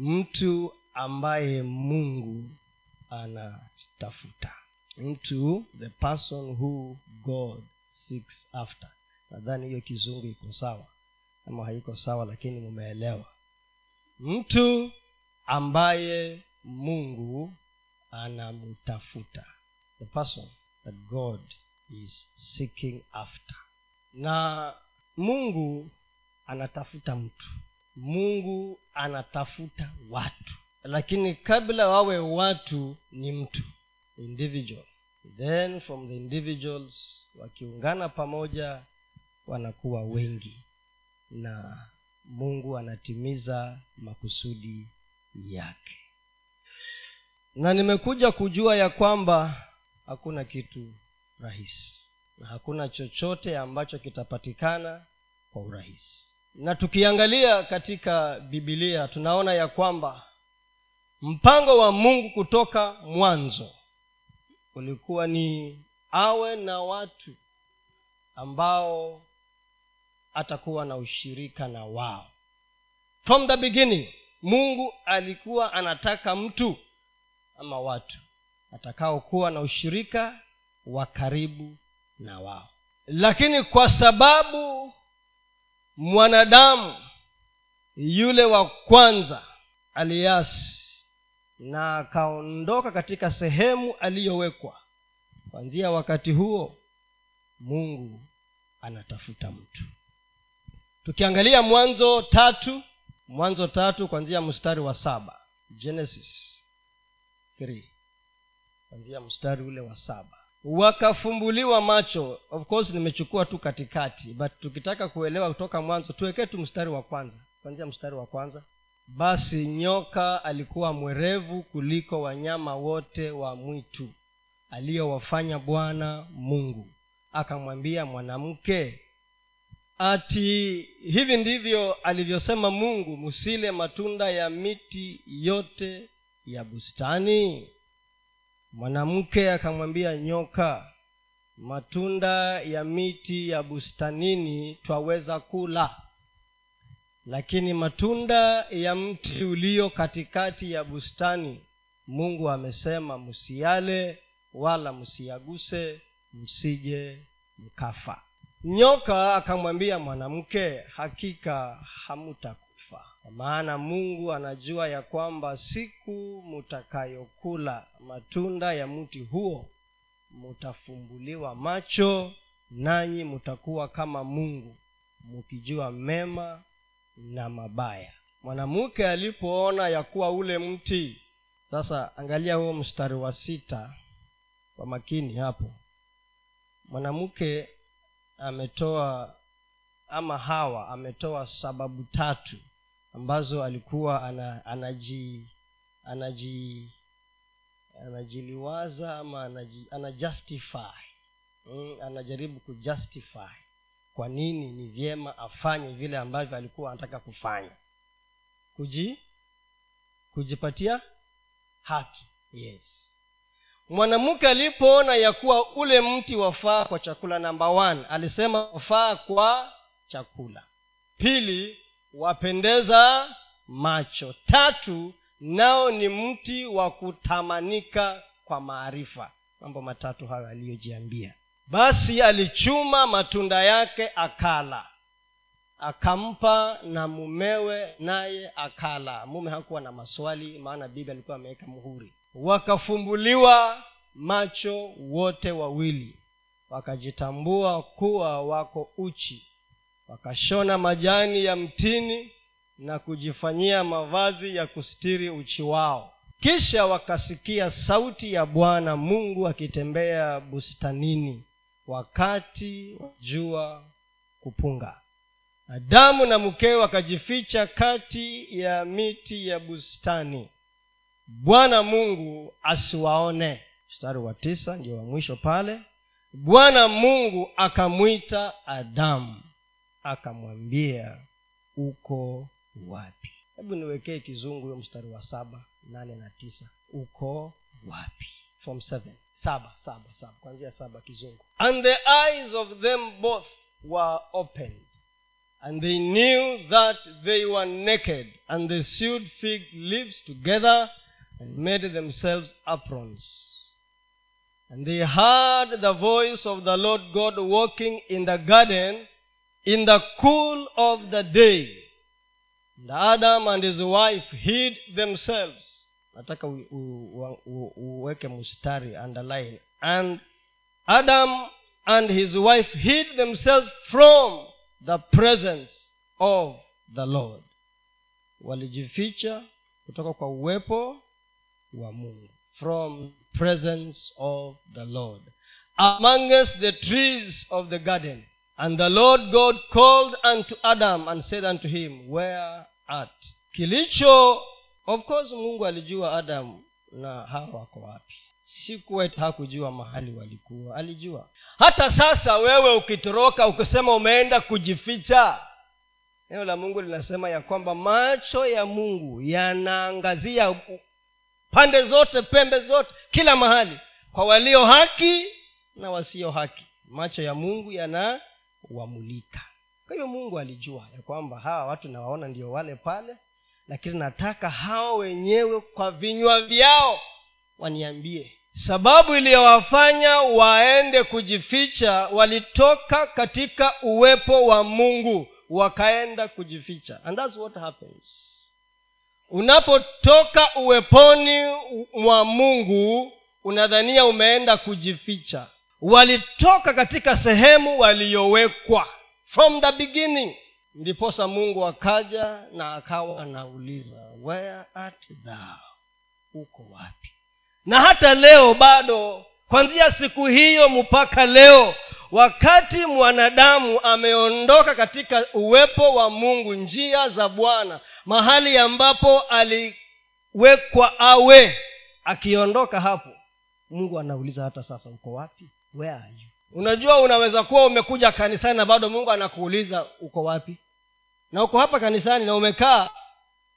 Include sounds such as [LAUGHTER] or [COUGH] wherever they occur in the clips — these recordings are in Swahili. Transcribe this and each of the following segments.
mtu ambaye mungu anatafuta. Mtu the person who god seeks after. Nadhani hiyo kizungu iko sawa. Ama haiko sawa lakini mumeelewa. Mtu ambaye mungu anamtafuta. The person that god is seeking after. Na mungu anatafuta mtu mungu anatafuta watu. Lakini kabla wawe watu ni mtu. Individual. Then from the individuals wakiungana pamoja wanakuwa wengi. Na mungu anatimiza makusudi yake. Na nimekuja kujua ya kwamba hakuna kitu rahisi. Na hakuna chochote ambacho kitapatikana kwa urahisi na tukiangalia katika bibilia tunaona ya kwamba mpango wa mungu kutoka mwanzo ulikuwa ni awe na watu ambao atakuwa na ushirika na wao. From the beginning mungu alikuwa anataka mtu ama watu atakaokuwa na ushirika wa karibu na wao. Lakini kwa sababu mwanadamu yule wa kwanza aliasi na akaondoka katika sehemu aliyowekwa. Kwanzia wakati huo mungu anatafuta mtu. Tukiangalia mwanzo tatu mwanzo tatu kwanzia mstari wa saba genesis 3 kwanzia mstari ule wa saba wakafumbuliwa macho. Of course nimechukua tu katikati but tukitaka kuelewa kutoka mwanzo tuwekee tu mstari wa kwanza. Kwanzia mstari wa kwanza. Basi nyoka alikuwa mwerevu kuliko wanyama wote wa mwitu aliyowafanya bwana mungu. Akamwambia mwanamke ati hivi ndivyo alivyosema mungu msile matunda ya miti yote ya bustani mwanamke akamwambia nyoka matunda ya miti ya bustanini twaweza kula. Lakini matunda ya mti ulio katikati ya bustani mungu amesema msiyale wala msiyaguse msije mkafa. Nyoka akamwambia mwanamke hakika hamutakufa kwa maana mungu anajua ya kwamba siku mutakayokula matunda ya mti huo mutafumbuliwa macho nanyi mutakuwa kama mungu mukijua mema na mabaya. Mwanamke alipoona ya kuwa ule mti sasa angalia huo mstari wa sita kwa makini hapo. Mwanamke ametoa ama hawa ametoa sababu tatu ambazo alikuwa ana, anaji anaji anajiliwaza ama anaji, anajustify. Mm, anajaribu kujustify. Kwa nini ni vyema afanye vile ambavyo alikuwa anataka kufanya? Kuji kujipatia haki yes. Mwanamke alipoona ya kuwa ule mti wafaa kwa chakula namba alisema wafaa kwa chakula. Pili wapendeza macho. Tatu nao ni mti wa kutamanika kwa maarifa. Mambo matatu hayo aliyojiambia. Basi alichuma matunda yake akala. Akampa na mumewe naye akala. Mume hakuwa na maswali maana bibi alikuwa ameweka muhuri. Wakafumbuliwa macho wote wawili. Wakajitambua kuwa wako uchi wakashona majani ya mtini na kujifanyia mavazi ya kustiri uchi wao. Kisha wakasikia sauti ya bwana mungu akitembea bustanini wakati wa jua kupunga. Adamu na mkewe wakajificha kati ya miti ya bustani. Bwana mungu asiwaone. Mstari wa tisa ndio wa mwisho pale. Bwana mungu akamwita adamu akamwambia uko wapi? Hebu niwekee kizungu huyo mstari wa saba nane na tisa. Uko wapi? From seven. Saba saba saba. Kwanzia saba kizungu. And the eyes of them both were opened and they knew that they were naked and they sewed fig leaves together and made themselves aprons. And they heard the voice of the lord god walking in the garden in the cool of the day. And adam and his wife hid themselves. Nataka uweke mustari underline. And adam and his wife hid themselves from the presence of the lord. Walijificha kutoka kwa uwepo wa mungu. From presence of the lord. Amongst the trees of the garden and the lord god called unto adam and said unto him where art? Kilicho of course mungu alijua adamu na hawa wako wapi. Sikuwet hakujua mahali walikuwa. Alijua. Hata sasa wewe ukitoroka ukisema umeenda kujificha neno la mungu linasema ya kwamba macho ya mungu yanaangazia pande zote pembe zote kila mahali kwa walio haki na wasio haki. Macho ya mungu yanawamulika kwa hiyo mungu alijua ya kwamba hawa watu nawaona ndio wale pale lakini nataka hawa wenyewe kwa vinywa vyao waniambie. Sababu iliyowafanya waende kujificha walitoka katika uwepo wa mungu wakaenda kujificha. And that's what happens. Unapotoka uweponi mwa mungu unadhania umeenda kujificha walitoka katika sehemu waliyowekwa from the beginning ndiposa mungu akaja na akawa anauliza where art thou? Uko wapi? Na hata leo bado kwanzia siku hiyo mpaka leo wakati mwanadamu ameondoka katika uwepo wa mungu njia za bwana mahali ambapo aliwekwa awe akiondoka hapo mungu anauliza hata sasa uko wapi where are you? Unajua unaweza kuwa umekuja kanisani na bado mungu anakuuliza uko wapi? Na uko hapa kanisani na umekaa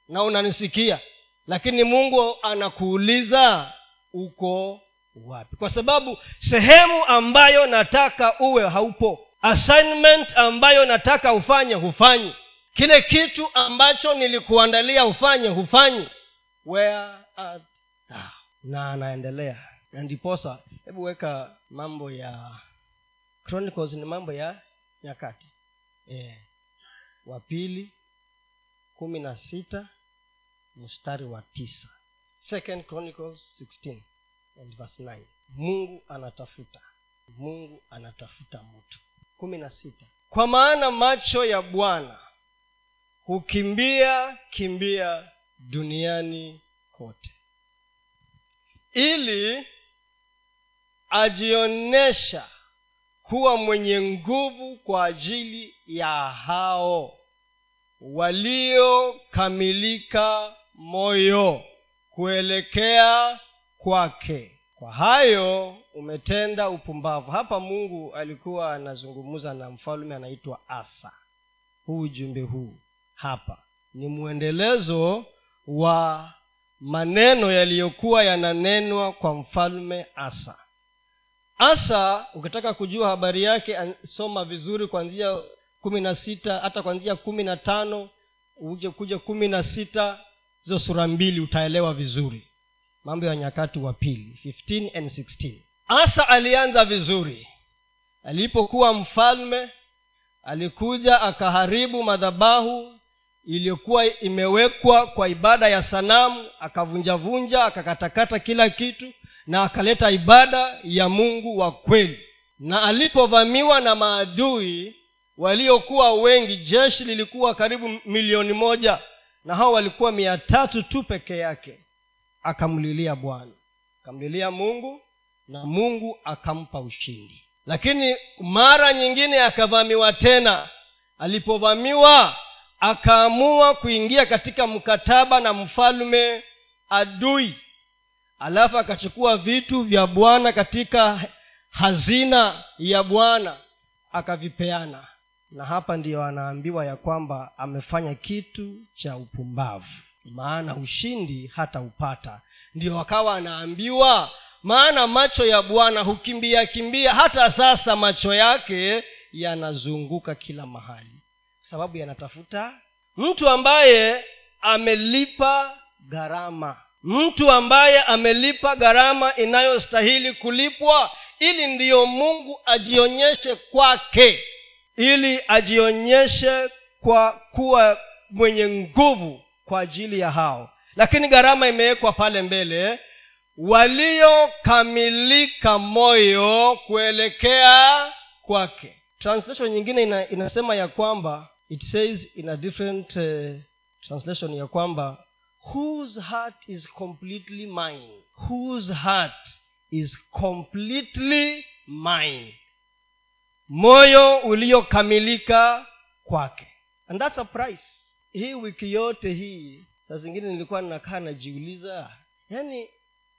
na unanisikia lakini mungu anakuuliza uko wapi? Kwa sababu sehemu ambayo nataka uwe haupo assignment ambayo nataka ufanye hufanyi. Kile kitu ambacho nilikuandalia ufanye hufanyi. Where at thou? na anaendelea. Na ndiposa hebu weka mambo ya chronicles ni mambo ya nyakati. Yeah. wa pili kumi na sita mstari wa tisa. Second chronicles 16 and verse 9 mungu anatafuta mungu anatafuta mtu. Kumi na sita. Kwa maana macho ya bwana hukimbia kimbia duniani kote. Ili ajionyesha kuwa mwenye nguvu kwa ajili ya hao waliokamilika moyo kuelekea kwake. Kwa hayo umetenda upumbavu. Hapa mungu alikuwa anazungumza na mfalme anaitwa asa. Huu ujumbe huu hapa ni mwendelezo wa maneno yaliyokuwa yananenwa kwa mfalme asa asa ukitaka kujua habari yake soma vizuri kwanzia kumi na sita hata kwanzia kumi na tano uje kuja kumi na sita hizo sura mbili utaelewa vizuri. Mambo ya nyakati wa pili 15 and 16 asa alianza vizuri. Alipokuwa mfalme alikuja akaharibu madhabahu iliyokuwa imewekwa kwa ibada ya sanamu akavunjavunja akakatakata kila kitu na akaleta ibada ya mungu wa kweli. Na alipovamiwa na maadui waliokuwa wengi jeshi lilikuwa karibu milioni moja na hao walikuwa mia tatu tu peke yake. Akamlilia bwana akamlilia mungu na mungu akampa ushindi. Lakini mara nyingine akavamiwa tena. Alipovamiwa akaamua kuingia katika mkataba na mfalme adui alafu akachukua vitu vya bwana katika hazina ya bwana akavipeana. Na hapa ndiyo anaambiwa ya kwamba amefanya kitu cha upumbavu maana ushindi hata upata ndiyo akawa anaambiwa maana macho ya bwana hukimbia kimbia hata sasa macho yake yanazunguka kila mahali. Sababu yanatafuta mtu ambaye amelipa gharama mtu ambaye amelipa gharama inayostahili kulipwa ili ndiyo mungu ajionyeshe kwake ili ajionyeshe kwa kuwa mwenye nguvu kwa ajili ya hao. Lakini gharama imewekwa pale mbele. Waliokamilika moyo kuelekea kwake. Translation nyingine ina, inasema ya kwamba it says in a different uh, translation ya kwamba whose heart is completely mine. Whose heart is completely mine. Moyo uliokamilika kwake. And that's a price. Hii wiki yote hii saa zingine nilikuwa nakaa najiuliza yaani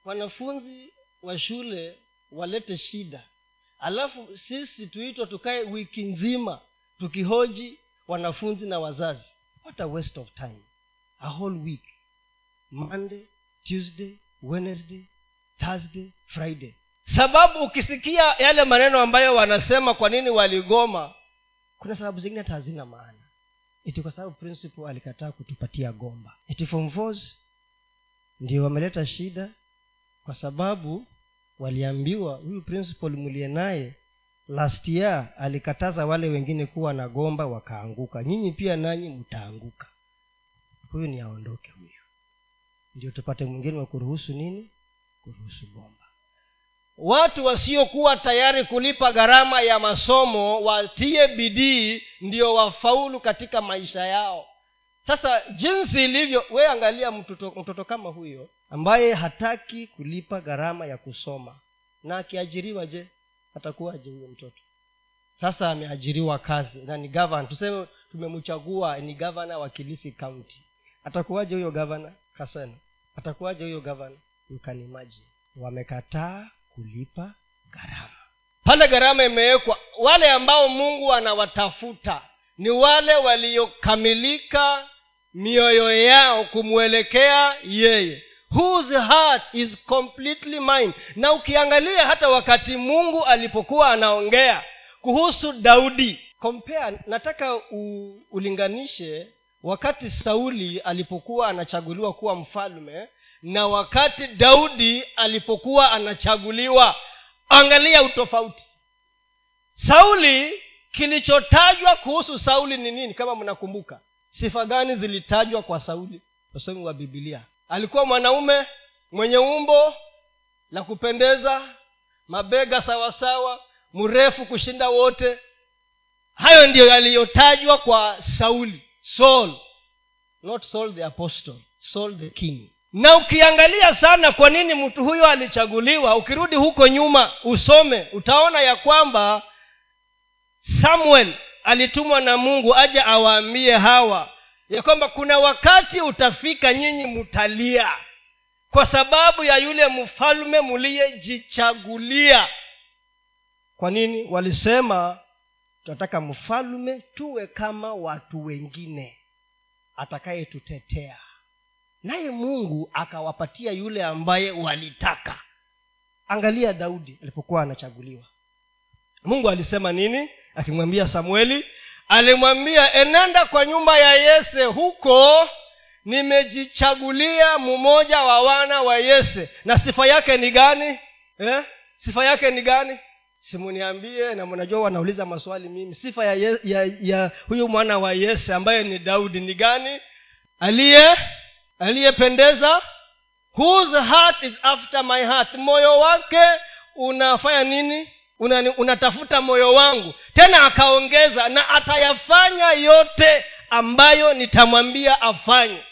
wanafunzi wa shule walete shida. Alafu sisi tuitwa tukae wiki nzima tukihoji wanafunzi na wazazi. What a waste of time. A whole week monday tuesday wednesday thursday friday. Sababu ukisikia yale maneno ambayo wanasema kwa nini waligoma kuna sababu zingine hata hazina maana. Iti kwa sababu principal alikataa kutupatia gomba. Iti form fours ndio wameleta shida kwa sababu waliambiwa huyu principal mliye naye last year alikataza wale wengine kuwa na gomba wakaanguka. Nyinyi pia nanyi mtaanguka. Huyu ni aondoke huyu ndio tupate mwingine wa kuruhusu nini? Kuruhusu bomba. Watu wasiokuwa tayari kulipa gharama ya masomo watie bidii ndio wafaulu katika maisha yao. Sasa jinsi ilivyo we angalia mtoto, mtoto kama huyo ambaye hataki kulipa gharama ya kusoma. Na akiajiriwa je atakuwaje huyo mtoto? Sasa ameajiriwa kazi na ni gavana tuseme tumemchagua ni gavana wa kilifi kaunti atakuwaje huyo gavana kasena atakuwaje huyo gavana? Mkanimaji. Wamekataa kulipa gharama. Pale gharama imewekwa wale ambao mungu anawatafuta ni wale waliokamilika mioyo yao kumwelekea yeye. Whose heart is completely mine. Na ukiangalia hata wakati mungu alipokuwa anaongea kuhusu daudi compare nataka u, ulinganishe wakati sauli alipokuwa anachaguliwa kuwa mfalme na wakati daudi alipokuwa anachaguliwa angalia utofauti. Sauli kilichotajwa kuhusu sauli ni nini kama mnakumbuka? Sifa gani zilitajwa kwa sauli? Wasomi wa bibilia alikuwa mwanaume mwenye umbo la kupendeza mabega sawasawa mrefu kushinda wote. Hayo ndiyo yaliyotajwa kwa sauli saul. Not saul the apostle saul the king. Na ukiangalia sana kwa nini mtu huyo alichaguliwa ukirudi huko nyuma usome utaona ya kwamba samuel alitumwa na mungu aje awaambie hawa ya kwamba kuna wakati utafika nyinyi mtalia kwa sababu ya yule mfalme mliyejichagulia kwa nini? Walisema tunataka mfalme tuwe kama watu wengine atakayetutetea. Naye mungu akawapatia yule ambaye walitaka. Angalia daudi alipokuwa anachaguliwa. Mungu alisema nini? Akimwambia samueli alimwambia enenda kwa nyumba ya yese huko nimejichagulia mmoja wa wana wa yese. Na sifa yake ni gani? Eh? sifa yake ni gani simuniambie na mnajua wanauliza maswali mimi. Sifa ya, ya, ya huyu mwana wa yese ambaye ni daudi ni gani? Aliye aliyependeza? Whose heart is after my heart? Moyo wake unafanya nini? Una, unatafuta moyo wangu. Tena akaongeza na atayafanya yote ambayo nitamwambia afanye.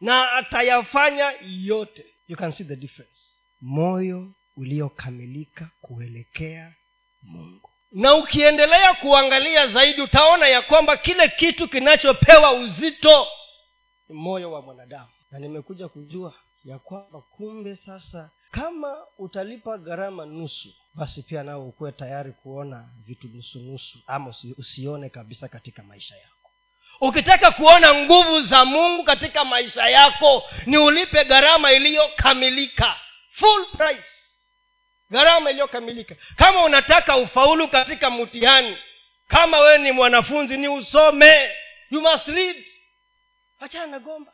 Na atayafanya yote. You can see the difference. Moyo uliokamilika kuelekea mungu. Na ukiendelea kuangalia zaidi utaona ya kwamba kile kitu kinachopewa uzito ni moyo wa mwanadamu. Na nimekuja kujua ya kwamba kumbe sasa kama utalipa gharama nusu basi pia nao ukuwe tayari kuona vitu nusunusu ama usione kabisa katika maisha yako. Ukitaka kuona nguvu za mungu katika maisha yako ni ulipe gharama iliyokamilika. Full price gharama iliyokamilika. Kama unataka ufaulu katika mtihani kama wewe ni mwanafunzi ni usome. You must read. Achana na gomba.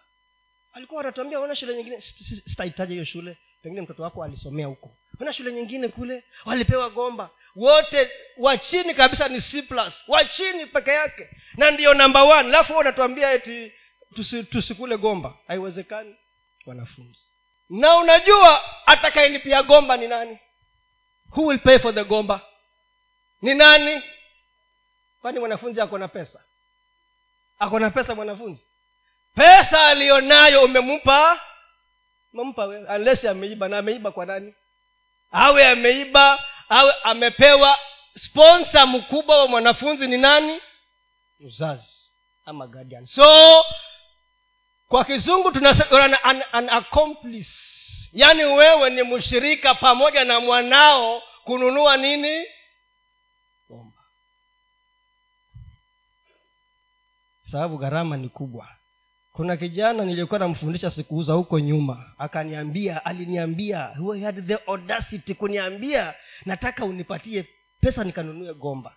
Alikuwa wanatuambia ona shule nyingine? Sitahitaji hiyo shule. Pengine mtoto wako alisomea huko. Ona shule nyingine kule? Walipewa gomba. Wote wa chini kabisa ni c plus. Wa chini peke yake. Na ndiyo namba one. Alafu unatuambia eti tusi, gomba. Haiwezekani wanafunzi. Na unajua atakayenipia gomba ni nani who will pay for the gomba? Ni nani? Kwani mwanafunzi ako na pesa? Ako na pesa mwanafunzi? Pesa aliyonayo umempa? Umempa unless ameiba. Na ameiba kwa nani? Awe ameiba awe amepewa sponsa mkubwa wa mwanafunzi ni nani? Mzazi ama guardian. So kwa kizungu tunasema an, an, an accomplice yaani wewe ni mshirika pamoja na mwanao kununua nini? Bomba. Sababu gharama ni kubwa. Kuna kijana nilikuwa namfundisha sikuuza huko nyuma. Akaniambia aliniambia he had the audacity kuniambia nataka unipatie pesa nikanunue gomba.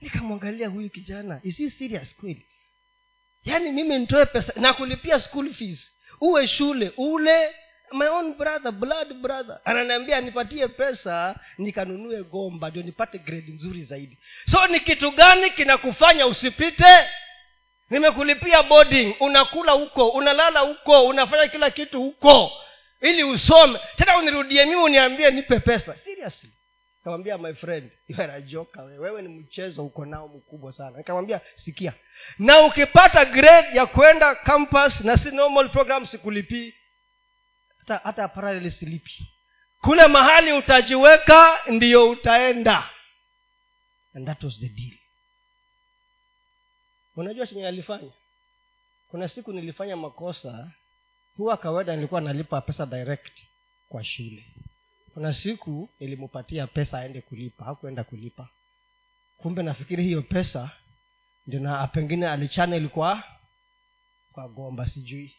Nikamwangalia huyu kijana is he serious kweli? Yaani mimi nitoe pesa na kulipia school fees. Uwe shule ule my own brother blood brother. Ananiambia nipatie pesa nikanunue gomba ndio nipate grade nzuri zaidi. So ni kitu gani kinakufanya usipite? Nimekulipia boarding unakula huko unalala huko unafanya kila kitu huko ili usome. Tena unirudie mimi uniambie nipe pesa. Seriously. Nikamwambia my friend joka wewe ni mchezo uko nao mkubwa sana. Nikamwambia sikia. Na ukipata grade ya kwenda campus na si normal program sikulipii hata hata parallel kule mahali utajiweka ndiyo utaenda. And that was the deal. Unajua chenye alifanya? Kuna siku nilifanya makosa huwa kawaida nilikuwa nalipa pesa direct kwa shule. Kuna siku nilimpatia pesa aende kulipa hakuenda kulipa. Kumbe nafikiri hiyo pesa ndio na pengine alichanel kwa kwa gomba sijui.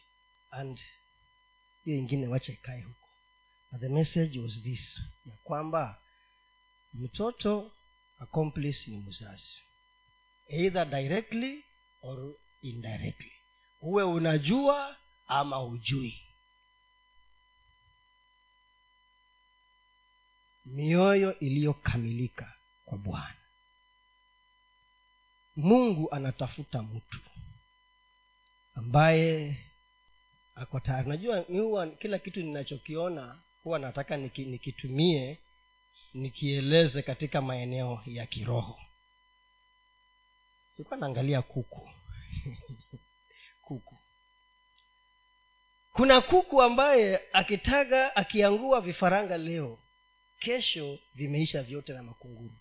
And hiyo ingine wacha ikae huko. Na the message was this ya kwamba mtoto accomplice ni mzazi. Either directly or indirectly. Huwe unajua ama hujui. Mioyo iliyokamilika kwa bwana. Mungu anatafuta mtu ambaye ako tayari. Najua huwa kila kitu ninachokiona huwa nataka niki, nikitumie nikieleze katika maeneo ya kiroho. Ilikuwa naangalia kuku. [LAUGHS] Kuku. Kuna kuku ambaye akitaga akiangua vifaranga leo kesho vimeisha vyote na makunguru.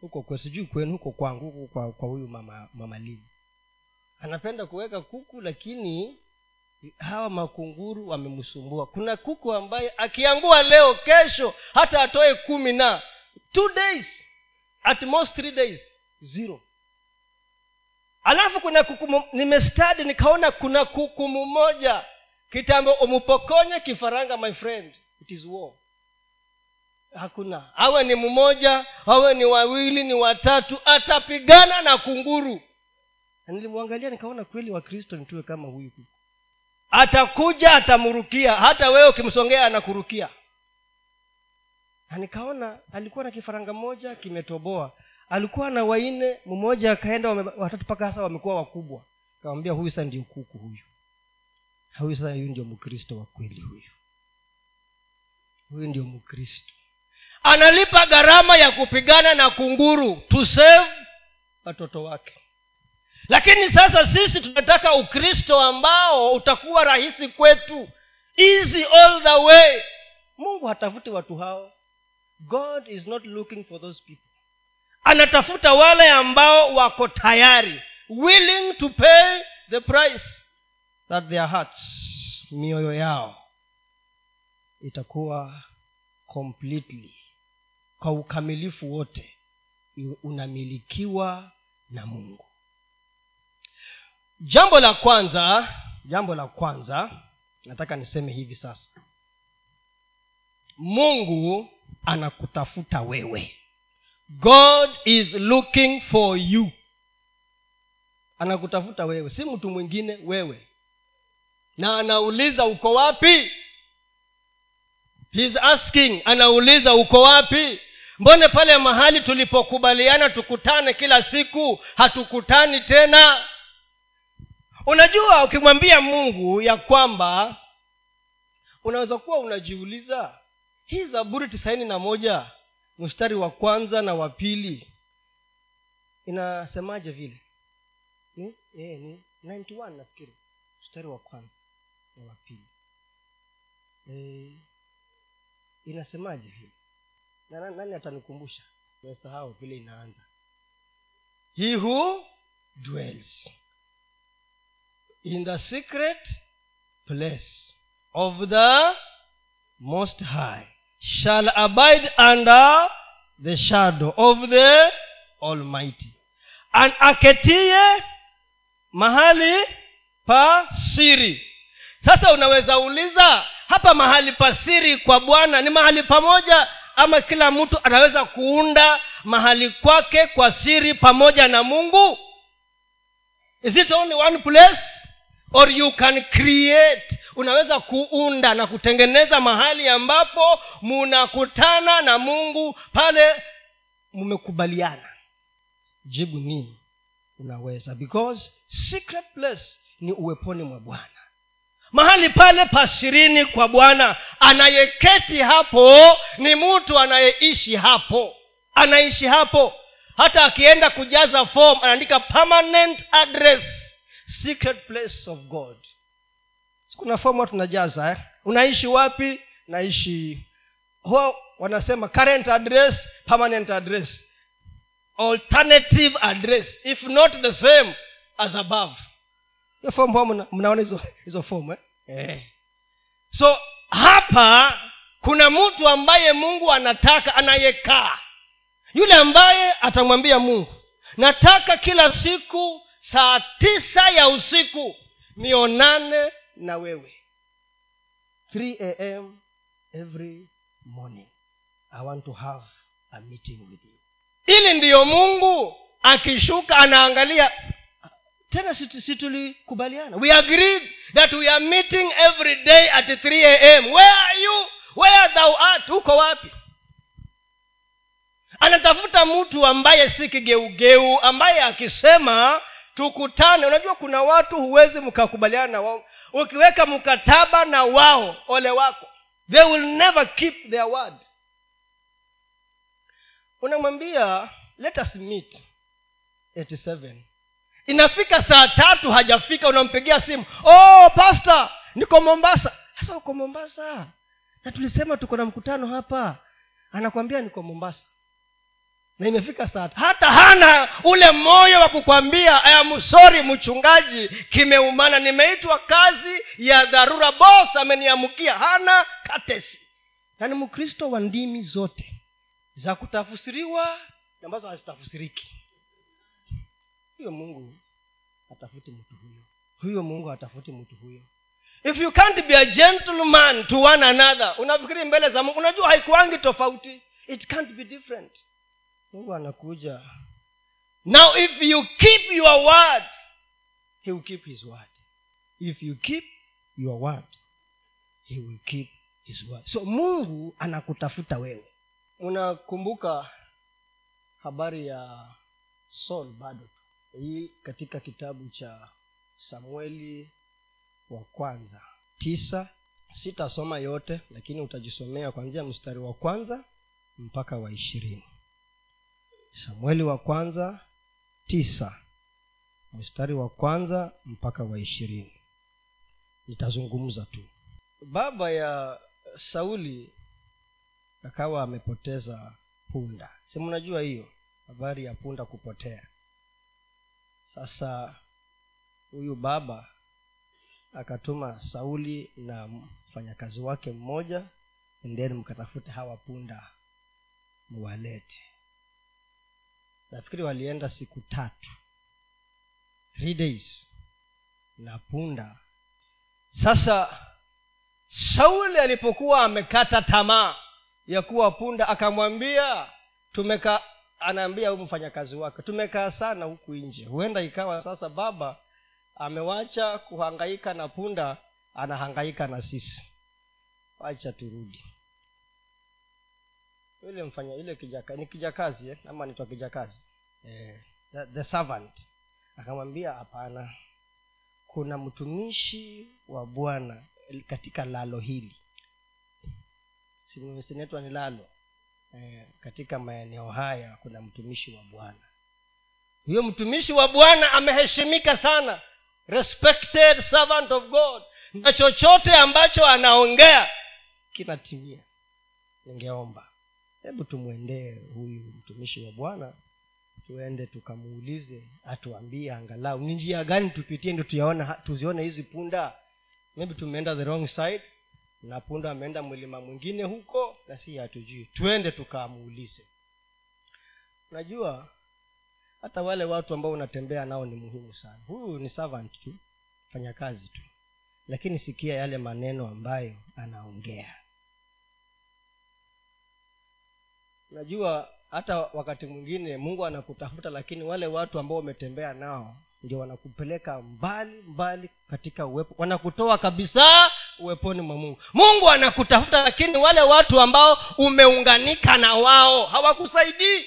Huko kwe sijui kwenu huko kwangu huko kwa, kwa huyu mama mama livi anapenda kuweka kuku lakini hawa makunguru wamemsumbua. Kuna kuku ambaye akiangua leo kesho hata atoe kumi na two days at most three days zero. Alafu kuna kuku nimestadi nikaona kuna kuku mmoja. Kitambo umupokonye kifaranga my friend. It is war. Hakuna. Awe ni mmoja awe ni wawili ni watatu atapigana na kunguru. Nilimwangalia nikaona kweli wakristo nituwe kama huyu kuku atakuja atamrukia. Hata wewe ukimsongea anakurukia. Na nikaona alikuwa na kifaranga moja kimetoboa. Alikuwa na waine mmoja akaenda watatu mpaka sasa wamekuwa wakubwa. Kawambia huyu sasa ndio kuku huyu. Huyu sasa huyu ndio mkristo wa kweli huyu. Huyu ndio mkristo. Analipa gharama ya kupigana na kunguru to save watoto wake lakini sasa sisi tunataka ukristo ambao utakuwa rahisi kwetu. Easy all the way. Mungu hatafuti watu hao. God is not looking for those people. Anatafuta wale ambao wako tayari willing to pay the price that their hearts mioyo yao itakuwa completely kwa ukamilifu wote unamilikiwa na mungu jambo la kwanza jambo la kwanza nataka niseme hivi sasa. Mungu anakutafuta wewe. God is looking for you. Anakutafuta wewe si mtu mwingine wewe. Na anauliza uko wapi? He's asking anauliza uko wapi? Mbone pale mahali tulipokubaliana tukutane kila siku? Hatukutani tena unajua ukimwambia mungu ya kwamba unaweza kuwa unajiuliza hii zaburi tisaini na moja mstari wa kwanza na wa pili inasemaje vile? Ni, eh, ni 91 nafikiri mstari wa kwanza na wa pili. Eh, inasemaje vile? Na nani, nani atanikumbusha? Nimesahau vile inaanza. He who dwells in the secret place of the most high shall abide under the shadow of the almighty. And aketie mahali pa siri. Sasa unaweza uliza hapa mahali pa siri kwa bwana ni mahali pamoja ama kila mtu anaweza kuunda mahali kwake kwa siri pamoja na mungu? Is it only one place or you can create. Unaweza kuunda na kutengeneza mahali ambapo munakutana na mungu pale mmekubaliana jibu ni unaweza because secret place ni uweponi mwa bwana. Mahali pale pashirini kwa bwana anayeketi hapo ni mtu anayeishi hapo. Anaishi hapo. Hata akienda kujaza form anaandika permanent address secret place of god kuna fomu tunajaza eh? unaishi wapi naishi huwa wanasema current address permanent address alternative address if not the same as above hiyo fomu huwa mnaona hizo hizo fomu eh? eh. so hapa kuna mtu ambaye mungu anataka anayekaa yule ambaye atamwambia mungu nataka kila siku saa tisa ya usiku nionane na wewe. 3 am every morning. I want to have a meeting with you. Ili ndiyo mungu akishuka anaangalia. Tena situlikubaliana. We agreed that we are meeting every day at 3 am where are you? Where thou art? Uko wapi? Anatafuta mtu ambaye si kigeugeu ambaye akisema tukutane. Unajua kuna watu huwezi mkakubaliana na wao. Ukiweka mkataba na wao ole wako. They will never keep their word. Unamwambia let us meet 87 inafika saa tatu hajafika unampigia simu. Oh pasta niko mombasa. Sasa uko mombasa? Na tulisema tuko na mkutano hapa. Anakwambia niko mombasa na imefika saa hata hana ule moyo wa kukwambia ayamsori mchungaji kimeumana. Nimeitwa kazi ya dharura bos ameniamkia hana katesi na ni mkristo wa ndimi zote za kutafusiriwa ambazo hazitafusiriki huyo mungu atafuti mtu huyo. Huyo mungu atafuti mtu huyo. If you can't be a gentleman to one another unafikiri mbele za mungu unajua haikuangi tofauti. It can't be different mungu anakuja. Now if you keep your word he will keep his word. If you keep your word he will keep his word. So mungu anakutafuta wewe. Unakumbuka habari ya saul bado hii katika kitabu cha samueli wa kwanza. Tisa sitasoma yote lakini utajisomea kuanzia mstari wa kwanza mpaka wa ishirini samueli wa kwanza tisa. Mstari wa kwanza mpaka wa ishirini. Nitazungumza tu. Baba ya sauli akawa amepoteza punda. Si mnajua hiyo? Habari ya punda kupotea. Sasa huyu baba akatuma sauli na mfanyakazi wake mmoja endeni mkatafute hawa punda muwalete nafikiri walienda siku tatu. Three days. Na punda. Sasa sauli alipokuwa amekata tamaa ya kuwa punda akamwambia tumeka anaambia huyu mfanyakazi wake tumekaa sana huku nje. Huenda ikawa sasa baba amewacha kuhangaika na punda anahangaika na sisi. Wacha turudi yule mfanya ile kijaka ni kijakazi eh? ama nitwa kijakazi. Eh, the, the servant. Akamwambia hapana kuna mtumishi wa bwana katika lalo hili. Sinetwa ni lalo? Eh, katika maeneo haya kuna mtumishi wa bwana. Huyo mtumishi wa bwana ameheshimika sana. Respected servant of god. Na chochote ambacho anaongea kinatimia. Ningeomba hebu tumwendee huyu mtumishi wa bwana tuende tukamuulize atuambie angalau ni njia gani tupitie ndo tuzione hizi punda. Maybe tumeenda the wrong side na punda ameenda mlima mwingine huko na si hatujui. Twende tukamuulize. Unajua hata wale watu ambao unatembea nao ni muhimu sana. Huyu ni servant tu fanya kazi tu. Lakini sikia yale maneno ambayo anaongea unajua hata wakati mwingine mungu anakutafuta lakini wale watu ambao umetembea nao ndio wanakupeleka mbali mbali katika uwepo wanakutoa kabisa uweponi mwa mungu. Mungu anakutafuta lakini wale watu ambao umeunganika na wao hawakusaidii.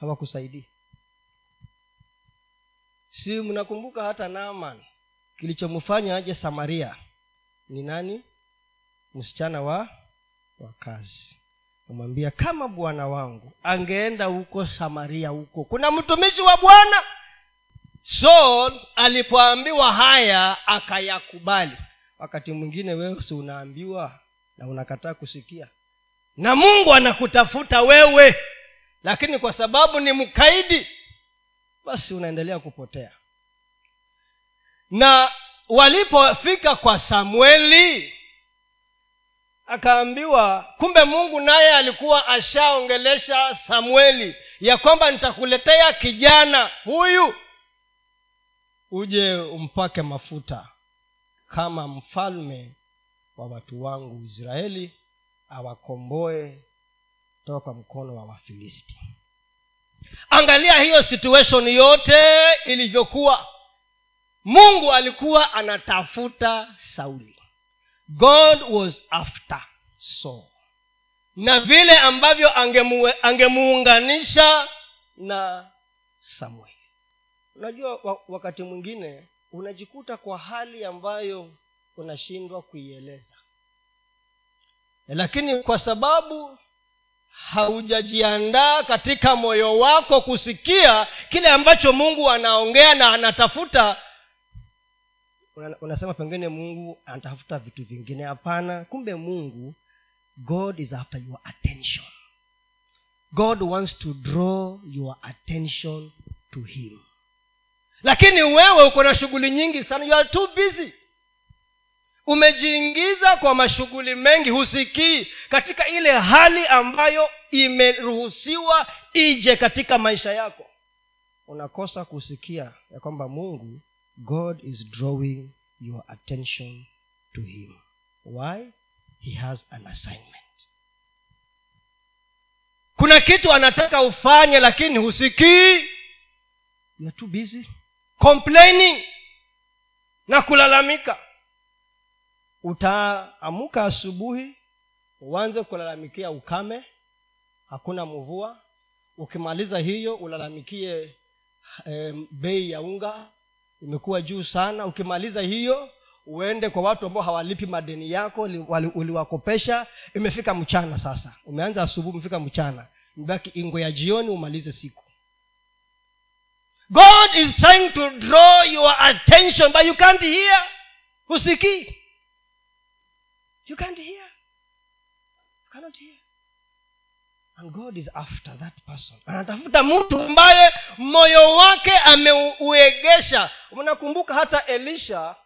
Hawakusaidii. Si mnakumbuka hata naaman kilichomfanya aje samaria? Ni nani? Msichana wa wa kazi. Amwambia kama bwana wangu angeenda huko samaria huko kuna mtumishi wa bwana. Saul alipoambiwa haya akayakubali. Wakati mwingine wewe si unaambiwa na unakataa kusikia. Na mungu anakutafuta wewe lakini kwa sababu ni mkaidi basi unaendelea kupotea. Na walipofika kwa samueli akaambiwa kumbe mungu naye alikuwa ashaongelesha samueli ya kwamba nitakuletea kijana huyu uje umpake mafuta kama mfalme wa watu wangu israeli awakomboe toka mkono wa wafilisti. Angalia hiyo situation yote ilivyokuwa. Mungu alikuwa anatafuta sauli god was after saul. Na vile ambavyo angemuunganisha na samueli unajua wakati mwingine unajikuta kwa hali ambayo unashindwa kuieleza. Lakini kwa sababu haujajiandaa katika moyo wako kusikia kile ambacho mungu anaongea na anatafuta unasema pengine mungu anatafuta vitu vingine. Hapana. Kumbe mungu god is after your attention. God wants to draw your attention to him. Lakini wewe uko na shughuli nyingi sana. You are too busy. Umejiingiza kwa mashughuli mengi. Husikii katika ile hali ambayo imeruhusiwa ije katika maisha yako. Unakosa kusikia ya kwamba mungu god is drawing your attention to him. Why? He has an assignment. Kuna kitu anataka ufanye lakini husikii. You're too busy. Complaining na kulalamika. Utaamuka asubuhi uanze kulalamikia ukame. Hakuna mvua. Ukimaliza hiyo ulalamikie eh, bei ya unga imekuwa juu sana. Ukimaliza hiyo uende kwa watu ambao hawalipi madeni yako uliwakopesha imefika mchana sasa. Umeanza asubuhi umefika mchana. Mbaki ingo ya jioni umalize siku. God is trying to draw your attention but you can't hear. Husikii. You can't hear. You cannot hear and god is after that person. Anatafuta mtu ambaye moyo wake ameuegesha. Unakumbuka hata elisha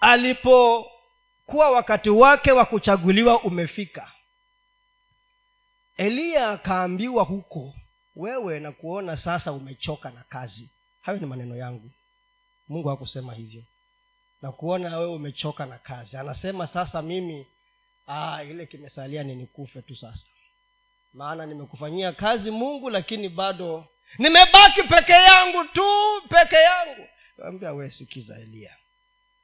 alipokuwa wakati wake wa kuchaguliwa umefika. Eliya akaambiwa huko wewe na kuona sasa umechoka na kazi. Hayo ni maneno yangu. Mungu hakusema hivyo. Na kuona wewe umechoka na kazi. Anasema sasa mimi aa, ile kimesalia ni nikufe tu sasa maana nimekufanyia kazi mungu lakini bado nimebaki peke yangu tu peke yangu. Ambia we sikiza elia.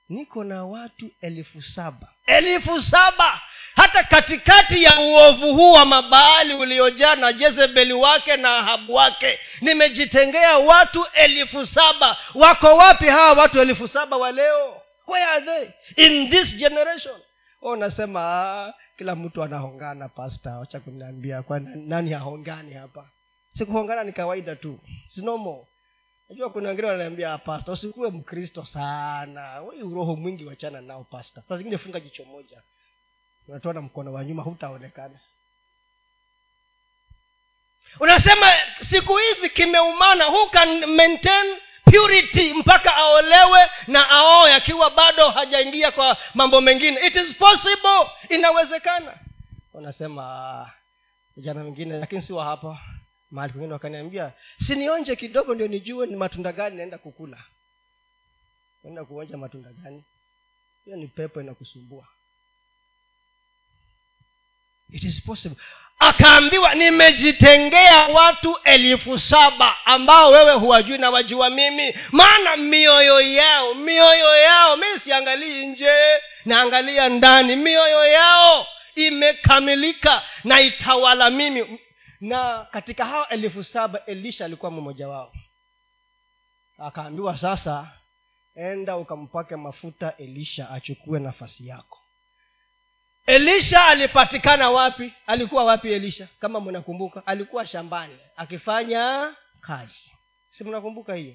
Niko na watu elfu saba. Elfu saba! Hata katikati ya uovu huu wa mabaali uliojaa na jezebeli wake na ahabu wake nimejitengea watu elfu saba. Wako wapi hawa watu elfu saba wa leo? Where are they? In this generation? Unasema ah, kila mtu anahongana pasta wacha kuniambia kwa nani hahongani hapa? Sikuhongana ni kawaida tu. Sinomo najua kuna wengine wananiambia pasta usikuwe mkristo sana. Uroho mwingi wachana nao pasta saa zingine funga jicho moja. Unatoa na mkono wa nyuma hutaonekana. Unasema siku hizi kimeumana who maintain purity mpaka aolewe na aoe akiwa bado hajaingia kwa mambo mengine. It is possible. Inawezekana. Unasema vijana wengine lakini si wa hapa mahali kwingine wakaniambia sinionje kidogo ndio nijue ni matunda gani naenda kukula. Naenda kuonja matunda gani? Hiyo ni pepo inakusumbua it is possible. Akaambiwa nimejitengea watu elfu saba ambao wewe huwajui na wajua mimi. Maana mioyo yao mioyo yao mi siangalii nje naangalia ndani. Mioyo yao imekamilika na itawala mimi. Na katika hao elfu saba elisha alikuwa mmoja wao. Akaambiwa sasa enda ukampake mafuta elisha achukue nafasi yako elisha alipatikana wapi? Alikuwa wapi elisha? Kama mnakumbuka alikuwa shambani akifanya kazi. Si mnakumbuka hiyo?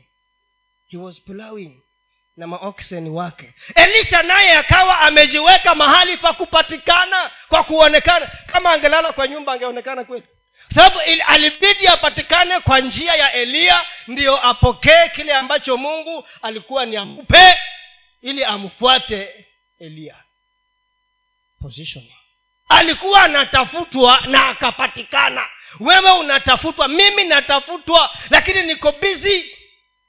He was plowing na maokseni wake. Elisha naye akawa amejiweka mahali pa kupatikana kwa kuonekana. Kama angelala kwa nyumba angeonekana kweli sababu alibidi apatikane kwa njia ya eliya ndiyo apokee kile ambacho mungu alikuwa ni ampe ili amfuate eliya position. Alikuwa anatafutwa na akapatikana. Wewe unatafutwa mimi natafutwa lakini niko busy.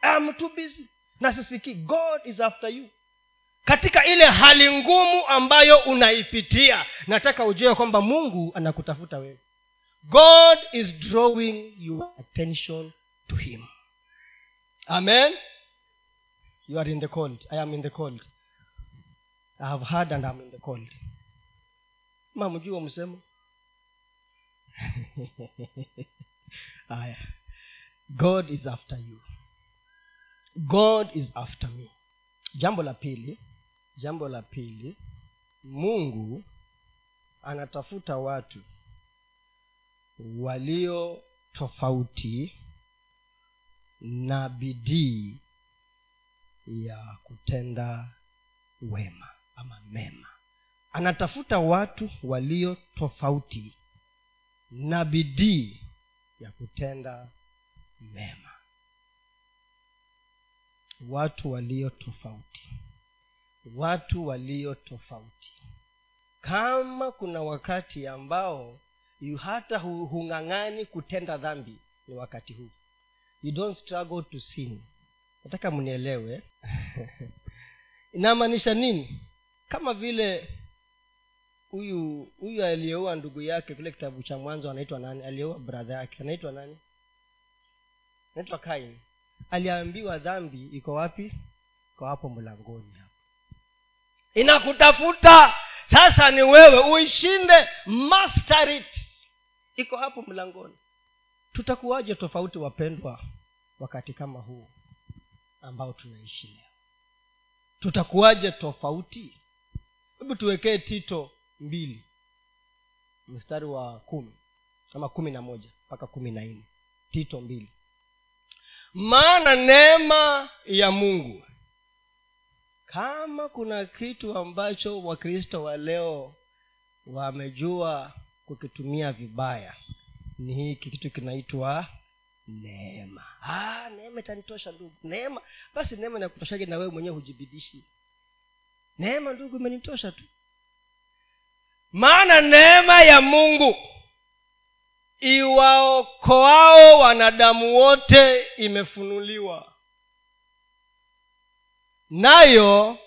I'm too busy. Na sisikii god is after you. Katika ile hali ngumu ambayo unaipitia nataka ujue kwamba mungu anakutafuta wewe. God is drawing your attention to him. Amen. You are in the cold. I am in the cold. I have heard and I'm in the cold mamjua msemo. [LAUGHS] Aya god is after you. God is after me. Jambo la pili jambo la pili mungu anatafuta watu walio tofauti na bidii ya kutenda wema ama mema anatafuta watu walio tofauti na bidii ya kutenda mema. Watu walio tofauti. Watu walio tofauti. Kama kuna wakati ambao hata hung'ang'ani kutenda dhambi ni wakati huu. You don't struggle to sin. Nataka mnielewe. [LAUGHS] Inamaanisha nini? Kama vile huyu huyu aliyeua ndugu yake kile kitabu cha mwanzo anaitwa nani? Aliyeua bradha yake anaitwa nani? Anaitwa kain. Aliambiwa dhambi iko wapi? Iko hapo mlangoni hapo. Inakutafuta. Sasa ni wewe uishinde master it. Iko hapo mlangoni. Tutakuwaje tofauti wapendwa wakati kama huu ambao tunaishi leo? Tutakuwaje tofauti? Hebu tuwekee tito mbili. Mstari wa kumi. Ama kumi na moja mpaka kumi na nne. Tito mbili. Maana neema ya mungu kama kuna kitu ambacho wakristo wa leo wamejua kukitumia vibaya ni hiki kitu kinaitwa neema. Ah, neema itanitosha ndugu. Neema basi neema inakutoshaje na wewe mwenyewe hujibidishi neema ndugu imenitosha tu maana neema ya mungu iwaokoao wanadamu wote imefunuliwa. Nayo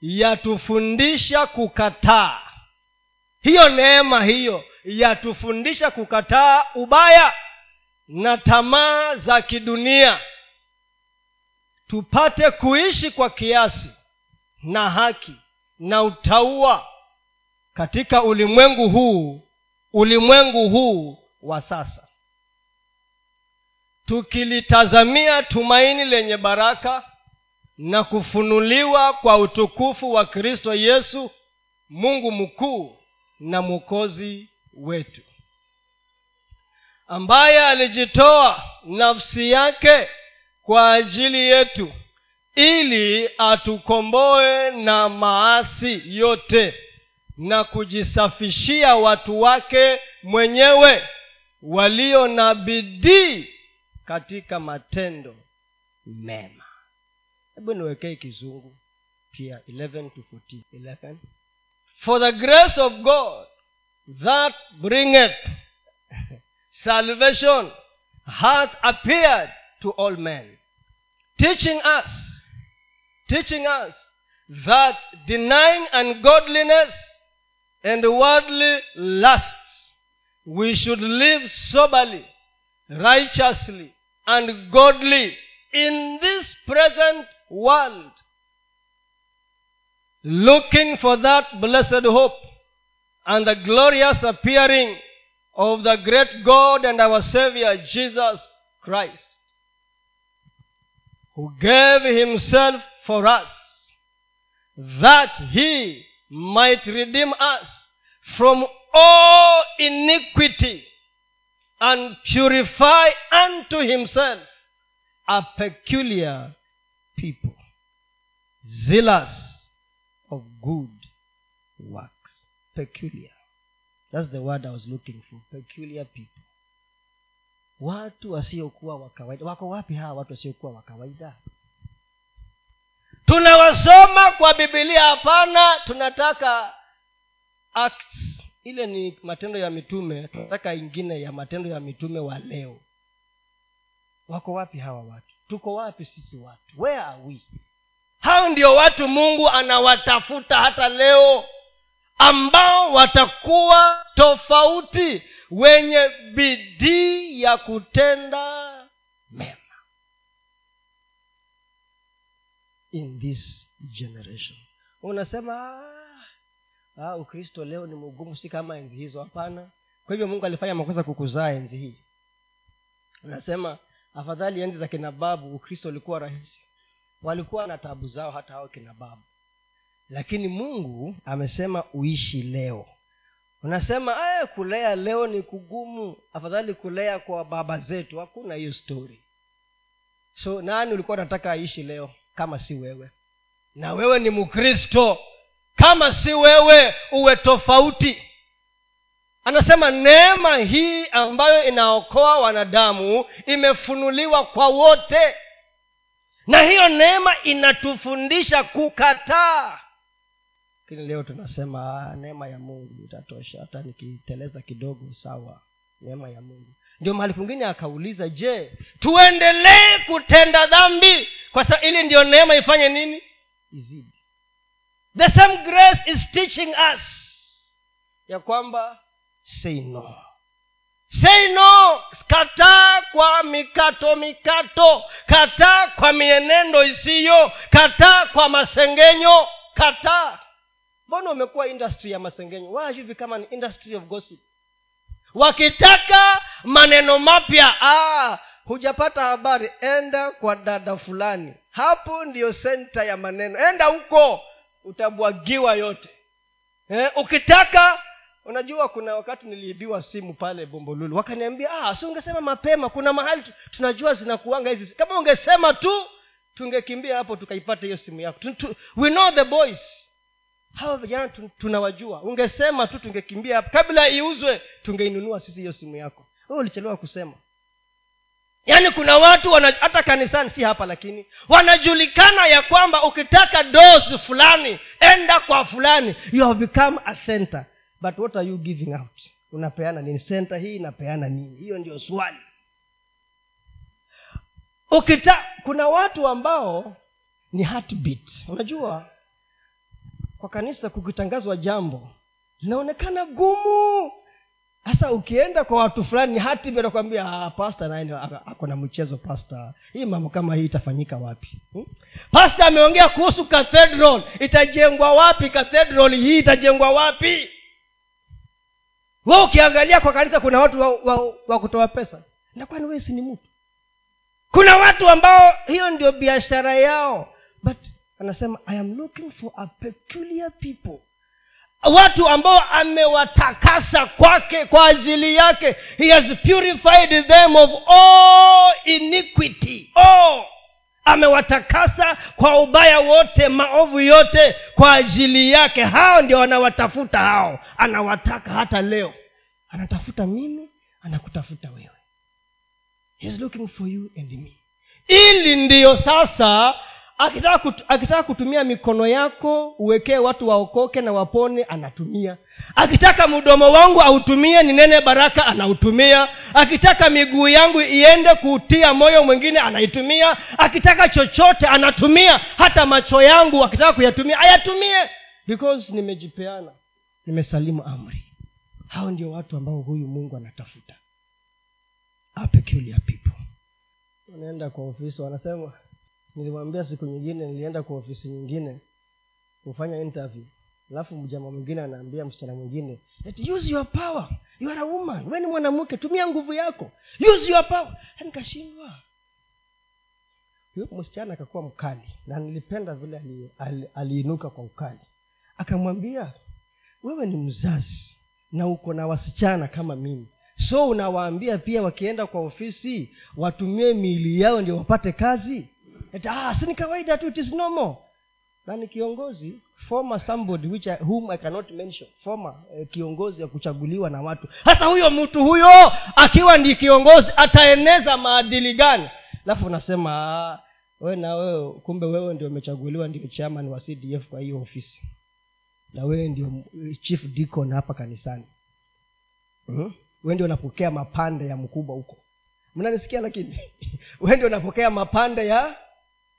yatufundisha kukataa. Hiyo neema hiyo yatufundisha kukataa ubaya na tamaa za kidunia. Tupate kuishi kwa kiasi na haki na utaua katika ulimwengu huu ulimwengu huu wa sasa. Tukilitazamia tumaini lenye baraka na kufunuliwa kwa utukufu wa kristo yesu mungu mkuu na mwokozi wetu ambaye alijitoa nafsi yake kwa ajili yetu ili atukomboe na maasi yote na kujisafishia watu wake mwenyewe walio na bidii katika matendo mema. Hebu niwekee kizungu pia 11 to 14 11 for the grace of god that bringeth [LAUGHS] salvation hath appeared to all men teaching us teaching us that denying ungodliness and worldly lusts. We should live soberly righteously and godly in this present world. Looking for that blessed hope and the glorious appearing of the great god and our savior jesus christ who gave himself for us that he might redeem us from all iniquity and purify unto himself a peculiar people zealous of good works. Peculiar. That's the word i was looking for. Peculiar people. Watu wasiokuwa wa kawaida. Wako wapi hawa watu wasiokuwa wa kawaida tunawasoma kwa bibilia hapana. Tunataka acts. Ile ni matendo ya mitume. Tunataka ingine ya matendo ya mitume wa leo. Wako wapi hawa watu? Tuko wapi sisi watu? Where are we? Hao ndio watu mungu anawatafuta hata leo ambao watakuwa tofauti wenye bidii ya kutenda mema in this generation. Unasema ah, ukristo leo ni mgumu si kama enzi hizo. Hapana. Kwa hivyo mungu alifanya makosa kukuzaa enzi hii. Unasema afadhali enzi za kina babu ukristo ulikuwa rahisi. Walikuwa na tabu zao hata hao kina babu. Lakini mungu amesema uishi leo. Unasema aya kulea leo ni kugumu. Afadhali kulea kwa baba zetu. Hakuna hiyo story. So nani ulikuwa unataka aishi leo kama si wewe. Na wewe ni mkristo. Kama si wewe uwe tofauti. Anasema neema hii ambayo inaokoa wanadamu imefunuliwa kwa wote. Na hiyo neema inatufundisha kukataa. Lakini leo tunasema neema ya mungu itatosha. Hata nikiteleza kidogo sawa. Neema ya mungu ndio mahali kwingine akauliza je tuendelee kutenda dhambi kwa sababu ili ndio neema ifanye nini? Izidi. The same grace is teaching us ya kwamba say no. Say no kataa kwa mikato mikato kataa kwa mienendo isiyo kataa kwa masengenyo kataa. Mbona umekuwa industry ya masengenyo? Why you become an industry of gossip wakitaka maneno mapya ah, hujapata habari enda kwa dada fulani. Hapo ndiyo senta ya maneno. Enda huko utabwagiwa yote. Eh, ukitaka unajua kuna wakati niliibiwa simu pale bombolulu. Wakaniambia ah, si ungesema mapema kuna mahali tunajua zinakuanga hizi. Kama ungesema tu tungekimbia hapo tukaipata hiyo simu yako. We know the boys hawa vijana tunawajua. Ungesema tu tungekimbia kabla iuzwe tungeinunua sisi hiyo simu yako. Wewe ulichelewa kusema. Yaani kuna watu wana, hata kanisani si hapa lakini wanajulikana ya kwamba ukitaka dosi fulani enda kwa fulani. You have become a center. But what are you giving out? Unapeana nini? Senta hii inapeana nini? Hiyo ndio swali. Ukita kuna watu ambao ni heartbeat. Unajua kwa kanisa kukitangazwa jambo linaonekana gumu. Sasa ukienda kwa watu fulani hati nakwambia ah, pasta naye ako na mchezo pasta hii mambo kama hii itafanyika wapi? Hmm? pasta ameongea kuhusu cathedral. Itajengwa wapi cathedral? Hii itajengwa wapi? We ukiangalia kwa kanisa kuna watu wa, wa, wa kutoa pesa. Na kwani wee ni mtu? Kuna watu ambao hiyo ndio biashara yao. But anasema i am looking for a peculiar people. Watu ambao amewatakasa kwake kwa ajili yake. He has purified them of all iniquity. All. Amewatakasa kwa ubaya wote maovu yote kwa ajili yake. Hao ndio anawatafuta hao. Anawataka hata leo. Anatafuta mimi anakutafuta wewe. He is looking for you and me. Ili ndiyo sasa akitaka, kut, akitaka kutumia mikono yako uwekee watu waokoke na wapone anatumia. Akitaka mdomo wangu autumie ninene baraka anautumia. Akitaka miguu yangu iende kuutia moyo mwingine anaitumia. Akitaka chochote anatumia. Hata macho yangu akitaka kuyatumia ayatumie. Because nimejipeana nimesalimu amri. Hao ndio watu ambao huyu mungu anatafuta. A people. Wanaenda kwa ofisi wanasema nilimwambia siku nyingine nilienda kwa ofisi nyingine kufanya interview. Alafu mjama mwingine anaambia msichana mwingine use your power. You are a woman. We ni mwanamke. Tumia nguvu yako. Use your power. Nikashindwa. Msichana akakuwa mkali na nilipenda vile aliinuka ali, ali, ali kwa ukali. Akamwambia wewe ni mzazi na uko na wasichana kama mimi. So unawaambia pia wakienda kwa ofisi watumie miili yao ndio wapate kazi ah, si ni kawaida tu it is normal na ni kiongozi former somebody which I, whom i cannot mention former eh, kiongozi ya kuchaguliwa na watu. Hasa huyo mtu huyo akiwa ndi kiongozi ataeneza maadili gani? Alafu unasema ah, we na wewe kumbe wewe ndio umechaguliwa ndio chairman wa cdf kwa hiyo ofisi. Na wewe ndio chief deacon hapa kanisani. Mm-hmm. we ndio unapokea mapande ya mkubwa huko. Mnanisikia lakini? [LAUGHS] We ndio unapokea mapande ya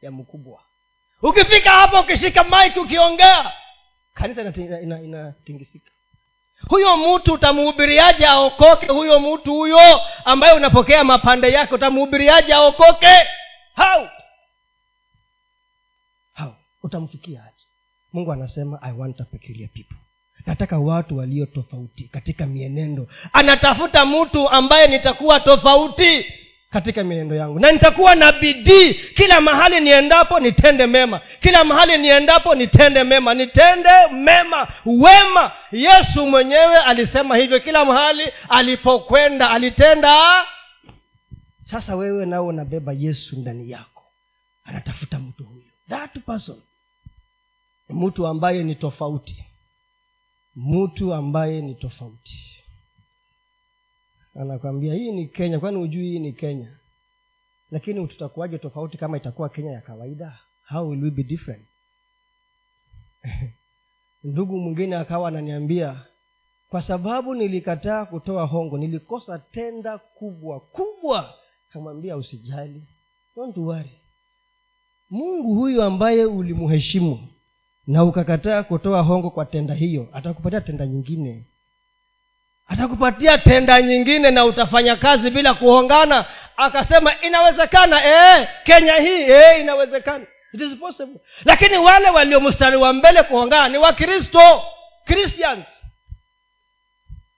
ya mkubwa. Ukifika hapo ukishika mike ukiongea kanisa inatingisika ina, ina, ina huyo mtu utamuhubiriaje aokoke? Huyo mtu huyo ambaye unapokea mapande yake utamuhubiriaje aokoke? Hau hau utamfikia aje? Mungu anasema i want a peculiar people. Nataka watu walio tofauti katika mienendo. Anatafuta mtu ambaye nitakuwa tofauti katika mienendo yangu. Na nitakuwa na bidii. Kila mahali niendapo nitende mema. Kila mahali niendapo nitende mema. Nitende mema. Wema. Yesu mwenyewe alisema hivyo. Kila mahali alipokwenda alitenda. Sasa wewe nao unabeba yesu ndani yako. Anatafuta mtu huyo. That person. Mtu ambaye ni tofauti. Mtu ambaye ni tofauti anakwambia hii ni kenya kwani hujui hii ni kenya? Lakini tutakuwaje tofauti kama itakuwa kenya ya kawaida? How will we be different? [LAUGHS] Ndugu mwingine akawa ananiambia kwa sababu nilikataa kutoa hongo nilikosa tenda kubwa kubwa. Kamwambia usijali don't worry. Mungu huyu ambaye ulimheshimu na ukakataa kutoa hongo kwa tenda hiyo atakupatia tenda nyingine atakupatia tenda nyingine na utafanya kazi bila kuhongana. Akasema inawezekana ee, kenya hii ee, inawezekana. It is possible. Lakini wale walio mstari wa mbele kuhongana ni wakristo christians.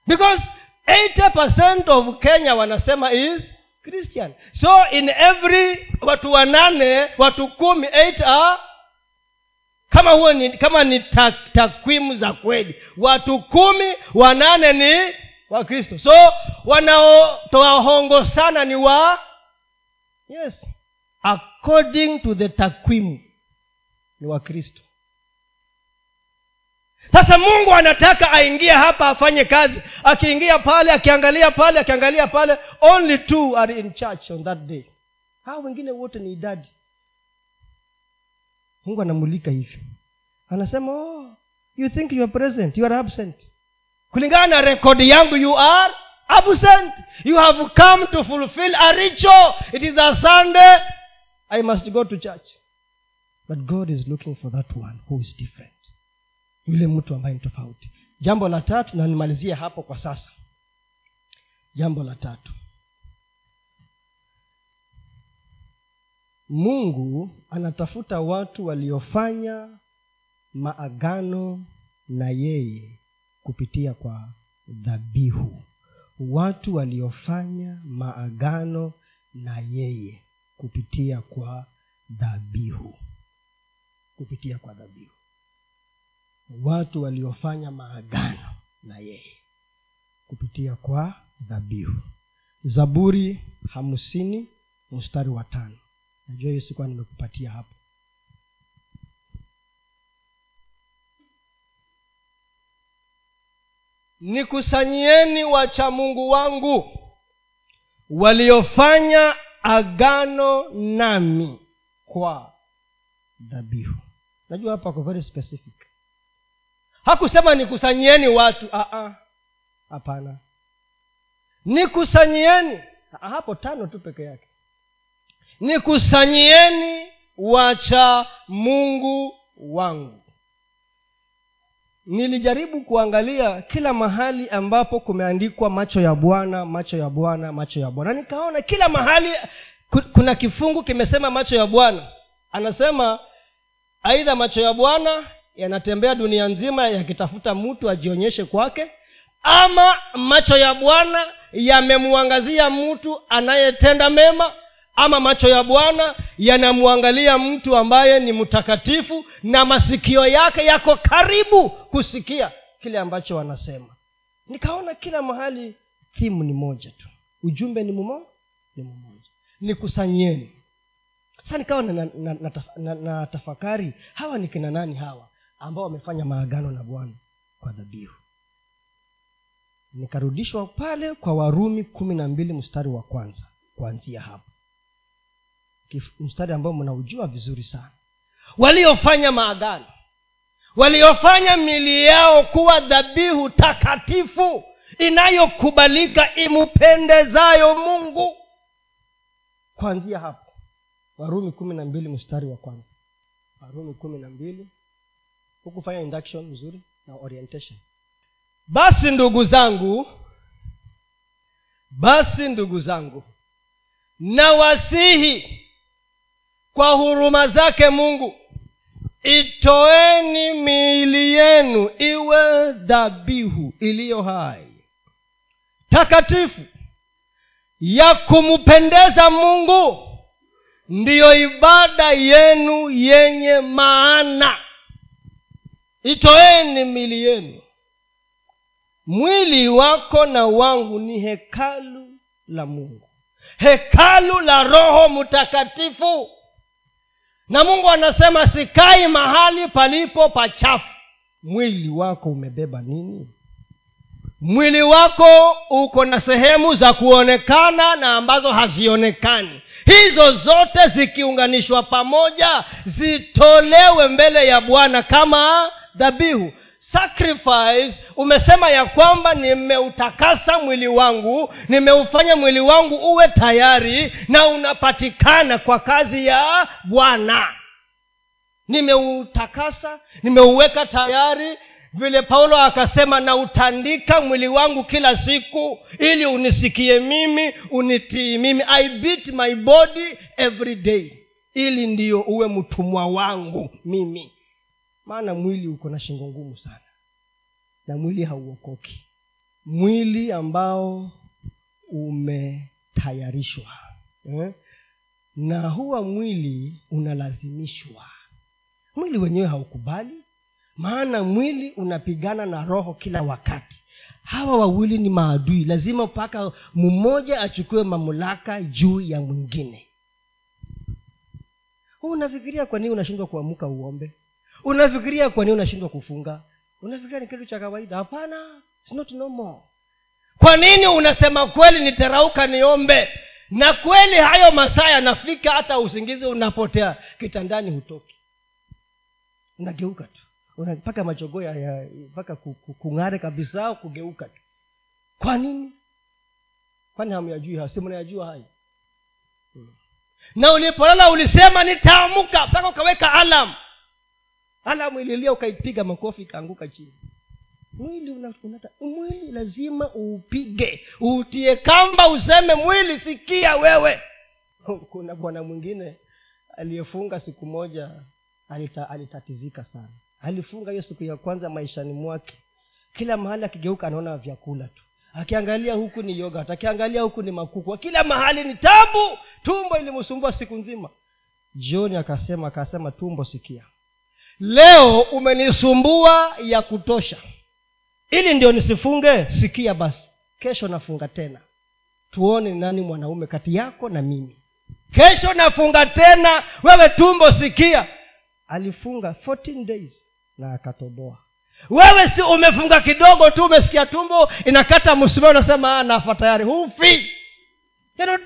Because 80 of kenya wanasema is christian. So in every watu wanane watu kumi eight are kama huo ni kama ni takwimu za kweli. Watu kumi wanane ni wakristo so wanaotoa hongo sana ni wa yes according to the takwimu ni wakristo sasa mungu anataka aingie hapa afanye kazi. Akiingia pale akiangalia pale akiangalia pale only two are in church on that day. Hawa wengine wote ni idadi. Mungu anamulika hivyo. Anasema oh, you think you are present you are absent kulingana na rekodi yangu you are absent. You have come to fulfill a ritual. It is a sunday. I must go to church. But god is looking for that one who is different. Yule mtu ambaye ni tofauti. Jambo la tatu na nimalizie hapo kwa sasa. Jambo la tatu. Mungu anatafuta watu waliofanya maagano na yeye kupitia kwa dhabihu. Watu waliofanya maagano na yeye kupitia kwa dhabihu. Kupitia kwa dhabihu. Watu waliofanya maagano na yeye kupitia kwa dhabihu. Zaburi hamsini mstari wa tano. Najua hiyo sikuwa nimekupatia hapo nikusanyieni wacha mungu wangu waliofanya agano nami kwa dhabihu. Najua hapa kwa very specific. Hakusema nikusanyieni watu hapana. Nikusanyieni hapo tano tu peke yake. Nikusanyieni wacha mungu wangu nilijaribu kuangalia kila mahali ambapo kumeandikwa macho ya bwana macho ya bwana macho ya bwana. Nikaona kila mahali kuna kifungu kimesema macho ya bwana. Anasema aidha macho ya bwana yanatembea dunia nzima yakitafuta mtu ajionyeshe kwake ama macho ya bwana yamemwangazia mtu anayetenda mema ama macho ya bwana yanamwangalia mtu ambaye ni mtakatifu na masikio yake yako karibu kusikia kile ambacho wanasema. Nikaona kila mahali thimu ni moja tu. Ujumbe ni mumo ni mmoja nikusanyieni sasa nikawa na, na, na, na, na, na tafakari hawa ni kina nani hawa ambao wamefanya maagano na bwana kwa dhabihu? Nikarudishwa pale kwa warumi kumi na mbili mstari wa kwanza kuanzia hapo mstari ambao mnaujua vizuri sana. Waliofanya maagano waliofanya mili yao kuwa dhabihu takatifu inayokubalika imupendezayo mungu. Kuanzia hapo warumi kumi na mbili mstari wa kwanza. Warumi kumi na mbili. Hukufanya induction nzuri na orientation. Basi ndugu zangu basi ndugu zangu nawasihi kwa huruma zake mungu itoeni miili yenu iwe dhabihu iliyo hai. Takatifu ya kumpendeza mungu ndiyo ibada yenu yenye maana. Itoeni mili yenu. Mwili wako na wangu ni hekalu la mungu. Hekalu la roho mtakatifu na mungu anasema sikai mahali palipo pachafu. Mwili wako umebeba nini? Mwili wako uko na sehemu za kuonekana na ambazo hazionekani. Hizo zote zikiunganishwa pamoja zitolewe mbele ya bwana kama dhabihu sacrifice umesema ya kwamba nimeutakasa mwili wangu nimeufanya mwili wangu uwe tayari na unapatikana kwa kazi ya bwana. Nimeutakasa nimeuweka tayari vile paulo akasema nautandika mwili wangu kila siku ili unisikie mimi unitii mimi. I beat my body every day ili ndiyo uwe mtumwa wangu mimi. Maana mwili uko na shingo ngumu sana na mwili hauokoki. Mwili ambao umetayarishwa eh? na huwa mwili unalazimishwa. Mwili wenyewe haukubali maana mwili unapigana na roho kila wakati. Hawa wawili ni maadui lazima mpaka mmoja achukue mamlaka juu ya mwingine. Unafikiria kwa nini unashindwa kuamuka uombe? Unafikiria kwa nini unashindwa kufunga unafikiria ni kitu cha kawaida? Hapana not normal kwa nini unasema kweli niterauka niombe? Na kweli hayo masaa yanafika hata usingizi unapotea kitandani hutoki. Unageuka tu. Mpaka machogo mpaka kung'are kabisa kugeuka tu. Kwa nini? Kwani hamyajui hayo? Si mnayajua hayo? Hmm. na ulipolala ulisema nitaamuka mpaka ukaweka alam alamu ililia ukaipiga makofi ikaanguka chini. Mwili una, unata, mwili lazima uupige. Uutie kamba useme mwili sikia wewe. [LAUGHS] Kuna bwana mwingine aliyefunga siku moja alita, alitatizika sana. Alifunga hiyo siku ya kwanza maishani mwake. Kila mahali akigeuka anaona vyakula tu. Akiangalia huku ni yogurt akiangalia huku ni makukwa kila mahali ni tabu. Tumbo ilimsumbua siku nzima. Jioni akasema akasema tumbo sikia leo umenisumbua ya kutosha. Ili ndio nisifunge sikia basi. Kesho nafunga tena. Tuone ni nani mwanaume kati yako na mimi. Kesho nafunga tena. Wewe tumbo sikia. Alifunga 14 days na akatoboa. Wewe si umefunga kidogo tu umesikia tumbo inakata msumeo unasema nafa tayari hufi. You're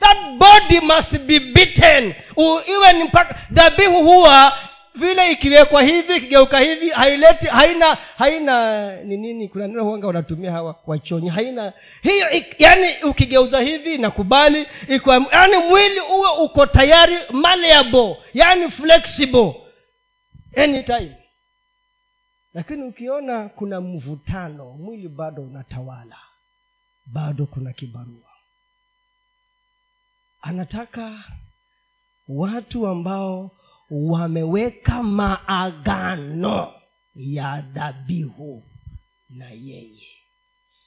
that body must be beaten. Iwe ni mpaka dhabihu huwa vile ikiwekwa hivi ikigeuka hivi haileti haina haina ni nini kuna neno huanga wanatumia hawa wachonyi haina. Hiyo yaani ukigeuza hivi nakubali yani mwili uwe uko tayari malleable yani flexible. Anytime. Lakini ukiona kuna mvutano mwili bado unatawala. Bado kuna kibarua anataka watu ambao wameweka maagano ya dhabihu na yeye.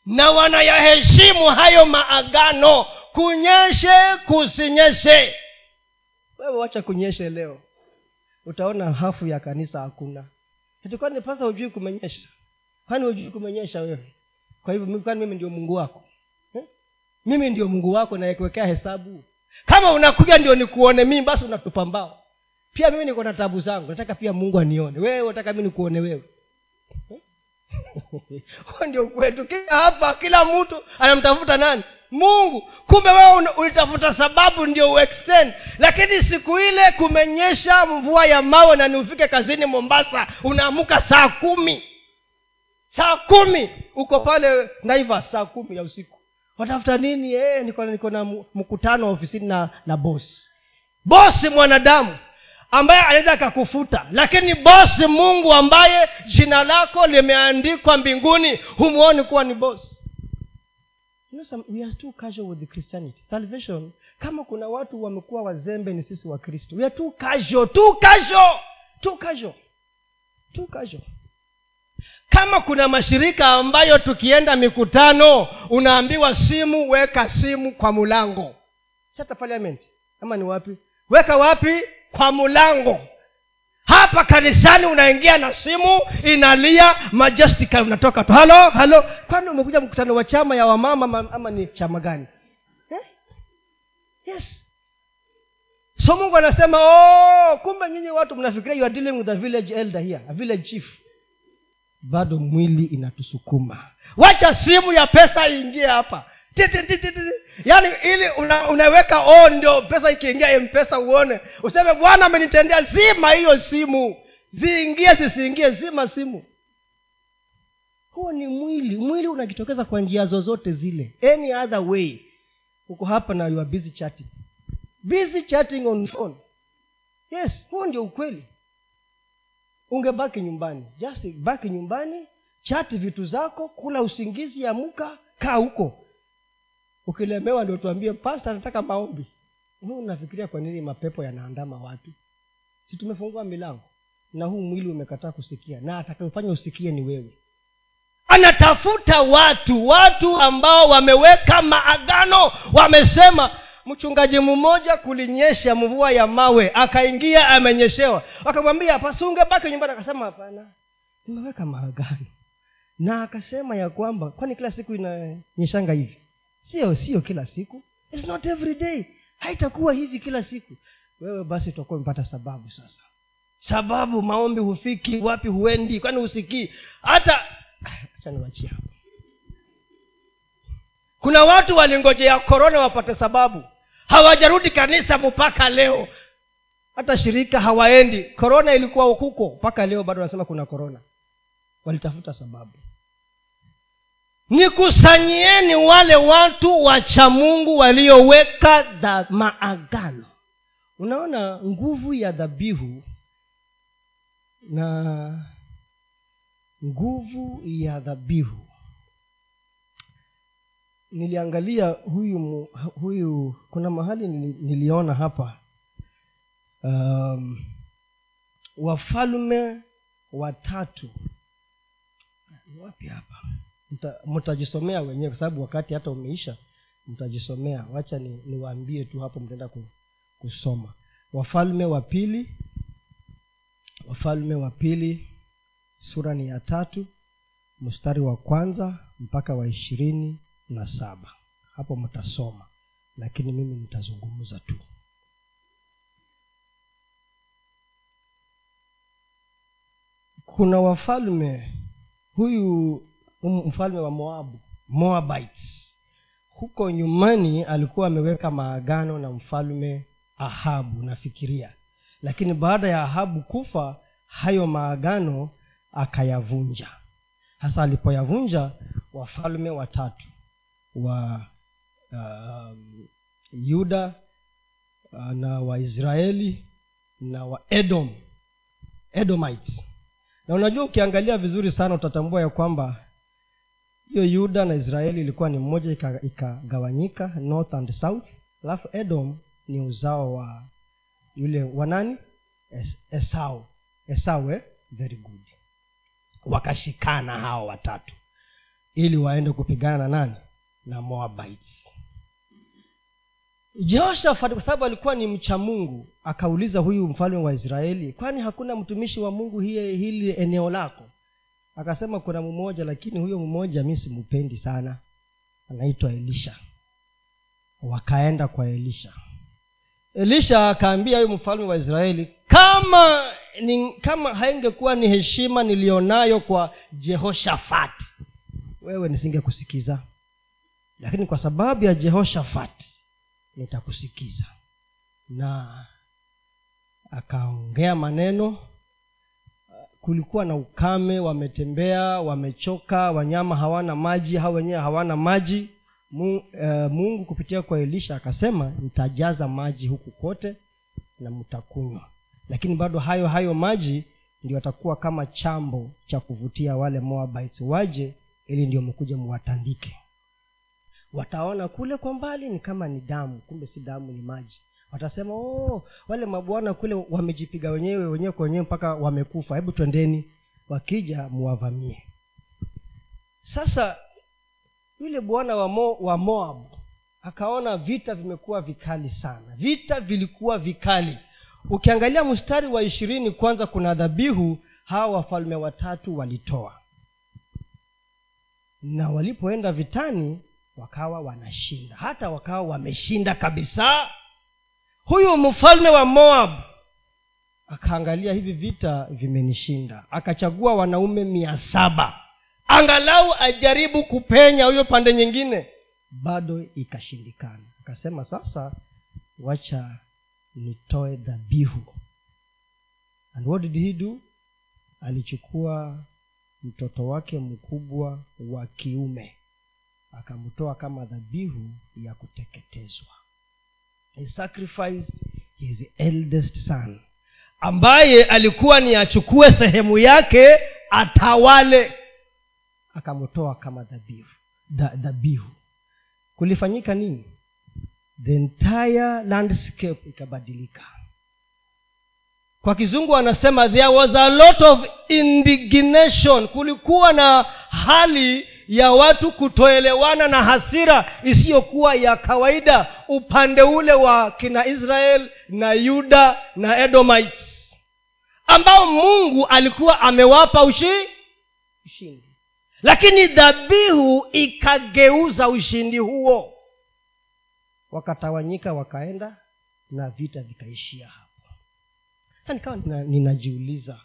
Na wanayaheshimu hayo maagano. Kunyeshe kusinyeshe. Wewe wacha kunyeshe leo. Utaona hafu ya kanisa hakuna. Kwani pasa hujui kumenyesha? Kwani hujui kumenyesha wewe? Kwa hivyo kwani mimi ndio mungu wako? Eh? mimi ndio mungu wako nayekuwekea hesabu kama unakuja ndio nikuone mimi basi unatupa mbao. Pia mimi niko na tabu zangu nataka pia mungu anione. Wewe unataka mi nikuone [LAUGHS] wewe? Ndio kwetu. Kila hapa kila mtu anamtafuta nani? Mungu. Kumbe wewe ulitafuta sababu ndio uextend. Lakini siku ile kumenyesha mvua ya mawe na niufike kazini mombasa unaamuka saa kumi. Saa kumi. Uko pale naivas saa kumi ya usiku watafuta nini? Eh, niko, niko na mkutano ofisini na na bosi bosi mwanadamu ambaye anaweza akakufuta lakini bosi mungu ambaye jina lako limeandikwa mbinguni humwoni kuwa ni bosi you know some, we are too casual with christianity. Salvation kama kuna watu wamekuwa wazembe ni sisi wa kristo. We are too casual too casual too casual too casual kama kuna mashirika ambayo tukienda mikutano unaambiwa simu weka simu kwa mlango parliament. Ama ni wapi? Weka wapi? Kwa mlango hapa kanisani unaingia na simu inalia majestica unatoka tu. Halo halo kwani umekuja mkutano wa chama ya wamama ama, ama ni chama gani? Eh? yes. So mungu anasema oh, kumbe nyinyi watu mnafikiria you are dealing with a village elder here a village chief bado mwili inatusukuma. Wacha simu ya pesa iingie hapa. Yaani ili una, unaweka oh, ndio pesa ikiingia mpesa uone. Useme bwana amenitendea zima hiyo simu. Ziingie zisiingie zima simu. Huo ni mwili. Mwili unajitokeza kwa njia zozote zile. Any other way. Uko hapa na you busy chatting. Busy chatting on phone. Yes huo ndio ukweli ungebaki nyumbani. Just baki nyumbani chati vitu zako kula usingizi amka kaa huko. Ukilemewa ndio tuambie pasta anataka maombi. Unafikiria kwa nini mapepo yanaandama watu si tumefungua milango? Na huu mwili umekataa kusikia. Na atakayofanya usikie ni wewe. Anatafuta watu watu ambao wameweka maagano wamesema mchungaji mmoja kulinyesha mvua ya mawe akaingia amenyeshewa. Wakamwambia pasunge baki nyumbani. Akasema hapana nimeweka maagano na akasema ya kwamba kwani kila siku inanyeshanga hivi? Sio sio kila siku. It's not every day. Haitakuwa hivi kila siku. Wewe basi utakuwa umepata sababu sasa. Sababu maombi hufiki wapi huendi? Kwani husikii? Hata [SIGHS] hapo kuna watu walingojea korona wapate sababu. Hawajarudi kanisa mpaka leo. Hata shirika hawaendi. Korona ilikuwa huko mpaka leo bado wanasema kuna korona walitafuta sababu. Nikusanyieni wale watu wacha mungu walioweka dha maagano. Unaona nguvu ya dhabihu na nguvu ya dhabihu niliangalia huyu huyu kuna mahali niliona hapa. Um, wafalme watatu. Wapi hapa? Mtajisomea wenyewe kwa sababu wakati hata umeisha mtajisomea. Wacha ni, niwaambie tu hapo mtaenda kusoma. Wafalme wa pili wafalme wa pili sura ni ya tatu mstari wa kwanza mpaka wa ishirini na saba. Hapo mtasoma lakini mimi nitazungumza tu. Kuna wafalme huyu um- mfalme wa moabu moabites. Huko nyumani alikuwa ameweka maagano na mfalme ahabu nafikiria. Lakini baada ya ahabu kufa hayo maagano akayavunja. Hasa alipoyavunja wafalme watatu wa um, yuda uh, na waisraeli na wa edom edomites. Na unajua ukiangalia vizuri sana utatambua ya kwamba hiyo yuda na israeli ilikuwa ni mmoja ika- north and south. Alafu edom ni uzao wa yule wanani Es- esau. Esau eh? very good. Wakashikana hao watatu. Ili waende kupigana na nani na moabites jehoshafat kwa sababu alikuwa ni mcha mungu. Akauliza huyu mfalme wa israeli kwani hakuna mtumishi wa mungu hii hili eneo lako? Akasema kuna mmoja lakini huyo mmoja mi simpendi sana. Anaitwa elisha. Wakaenda kwa elisha. Elisha akaambia huyu mfalme wa israeli kama ni, kama haingekuwa ni heshima niliyonayo kwa jehoshafati wewe nisingekusikiza lakini kwa sababu ya jehoshafati nitakusikiza. Na akaongea maneno kulikuwa na ukame wametembea wamechoka wanyama hawana maji hao wenyewe hawana maji. Mungu, uh, mungu kupitia kwa elisha akasema nitajaza maji huku kote na mtakunywa. Lakini bado hayo hayo maji ndio atakuwa kama chambo cha kuvutia wale moabites waje ili ndio mkuja muwatandike wataona kule kwa mbali ni kama ni damu kumbe si damu ni maji. Watasema oh, wale mabwana kule wamejipiga wenyewe wenyewe kwa wenyewe mpaka wamekufa. Hebu twendeni wakija muwavamie. Sasa yule bwana wa, Mo, wa moab akaona vita vimekuwa vikali sana. Vita vilikuwa vikali. Ukiangalia mstari wa ishirini kwanza kuna dhabihu hawa wafalme watatu walitoa. Na walipoenda vitani wakawa wanashinda. Hata wakawa wameshinda kabisa. Huyu mfalme wa moab akaangalia hivi vita vimenishinda. Akachagua wanaume mia saba. Angalau ajaribu kupenya huyo pande nyingine. Bado ikashindikana. Akasema sasa wacha nitoe dhabihu. And what did he do? Alichukua mtoto wake mkubwa wa kiume akamtoa kama dhabihu ya kuteketezwa. He sacrificed his eldest son ambaye alikuwa ni achukue sehemu yake atawale. Akamtoa kama dhabihu dhabihu. Kulifanyika nini? The entire landscape ikabadilika kwa kizungu anasema there was a lot of indignation. Kulikuwa na hali ya watu kutoelewana na hasira isiyokuwa ya kawaida upande ule wa kina israel na yuda na edomites ambao mungu alikuwa amewapa ushi ushindi. Lakini dhabihu ikageuza ushindi huo. Wakatawanyika wakaenda na vita vikaishia sa nikawa nina, ninajiuliza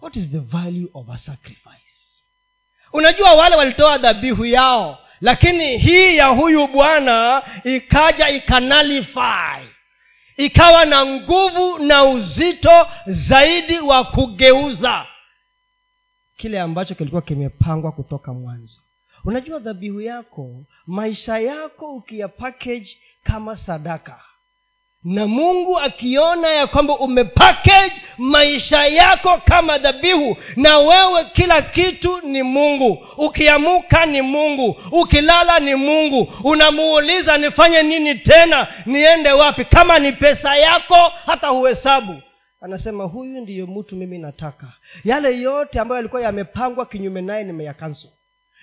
what is the value of a sacrifice? Unajua wale walitoa dhabihu yao lakini hii ya huyu bwana ikaja ikanalify. Ikawa na nguvu na uzito zaidi wa kugeuza. Kile ambacho kilikuwa kimepangwa kutoka mwanzo. Unajua dhabihu yako maisha yako ukiya package kama sadaka na mungu akiona ya kwamba umepackage maisha yako kama dhabihu na wewe kila kitu ni mungu. Ukiamuka ni mungu ukilala ni mungu. Unamuuliza nifanye nini tena niende wapi? Kama ni pesa yako hata huhesabu. Anasema huyu ndiyo mtu mimi nataka. Yale yote ambayo yalikuwa yamepangwa kinyume naye nimeyakanso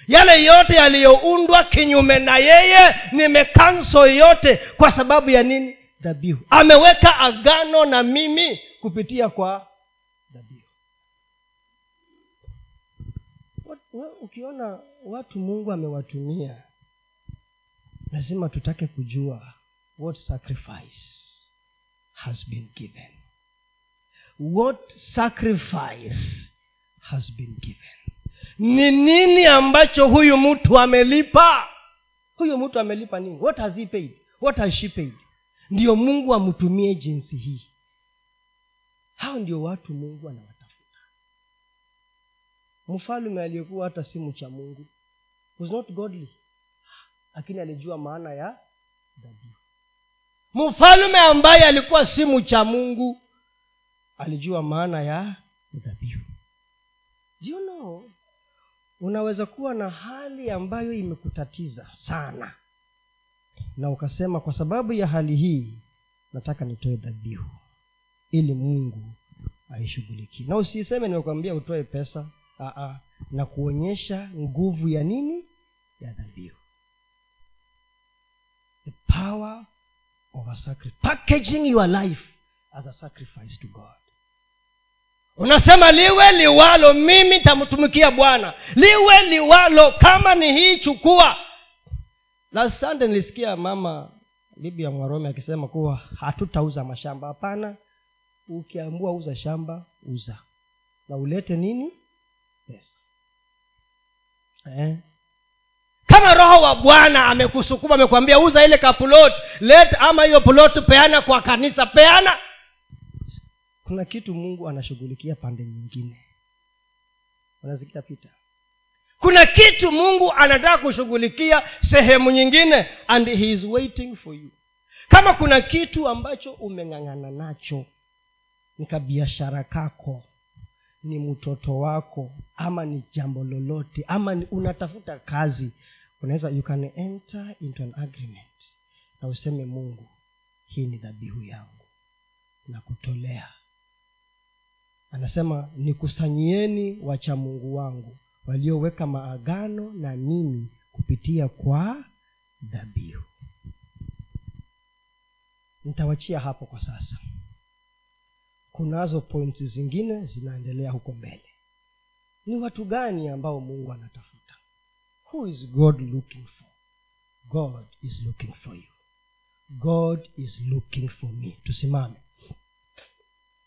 yale yote yaliyoundwa kinyume na yeye nimekanso yote. Kwa sababu ya nini dhabihu. Ameweka agano na mimi kupitia kwa dhabihu. Ukiona watu mungu amewatumia lazima tutake kujua what sacrifice has been given. What sacrifice has been given. Ni nini ambacho huyu mtu amelipa? Huyu mtu amelipa nini? What has he paid? What has she paid ndiyo mungu amtumie jinsi hii. Hao ndio watu mungu anawatafuta. Mfalume aliyekuwa hata simu cha mungu was not godly lakini alijua maana ya dhabihu. Mfalume ambaye alikuwa simu cha mungu alijua maana ya dhabihu. You know? Unaweza kuwa na hali ambayo imekutatiza sana na ukasema kwa sababu ya hali hii nataka nitoe dhabihu ili mungu aishughulikie. Na usiseme nimekwambia utoe pesa Aa, na kuonyesha nguvu ya nini? Ya dhabihu. The power of a packaging your life as a sacrifice to god. Unasema liwe liwalo mimi tamtumikia bwana. Liwe liwalo kama ni hii chukua last sunday nilisikia mama bibi ya mwarome akisema kuwa hatutauza mashamba. Hapana ukiambua uza shamba uza. Na ulete nini? Pesa. Eh? kama roho wa bwana amekusukuma amekwambia uza ile kapulot let ama hiyo plot peana kwa kanisa peana. Kuna kitu mungu anashughulikia pande nyingine. Unasikia pita kuna kitu mungu anataka kushughulikia sehemu nyingine and he is waiting for you. Kama kuna kitu ambacho umeng'ang'ana nacho ni kabiashara kako ni mtoto wako ama ni jambo lolote ama ni unatafuta kazi unaweza you can enter into an agreement na useme mungu hii ni dhabihu yangu na kutolea anasema nikusanyieni wacha mungu wangu walioweka maagano na mimi kupitia kwa dhabihu. Nitawachia hapo kwa sasa. Kunazo pointi zingine zinaendelea huko mbele. Ni watu gani ambao mungu anatafuta? Who is god looking for? God is looking for you. God is looking for me. Tusimame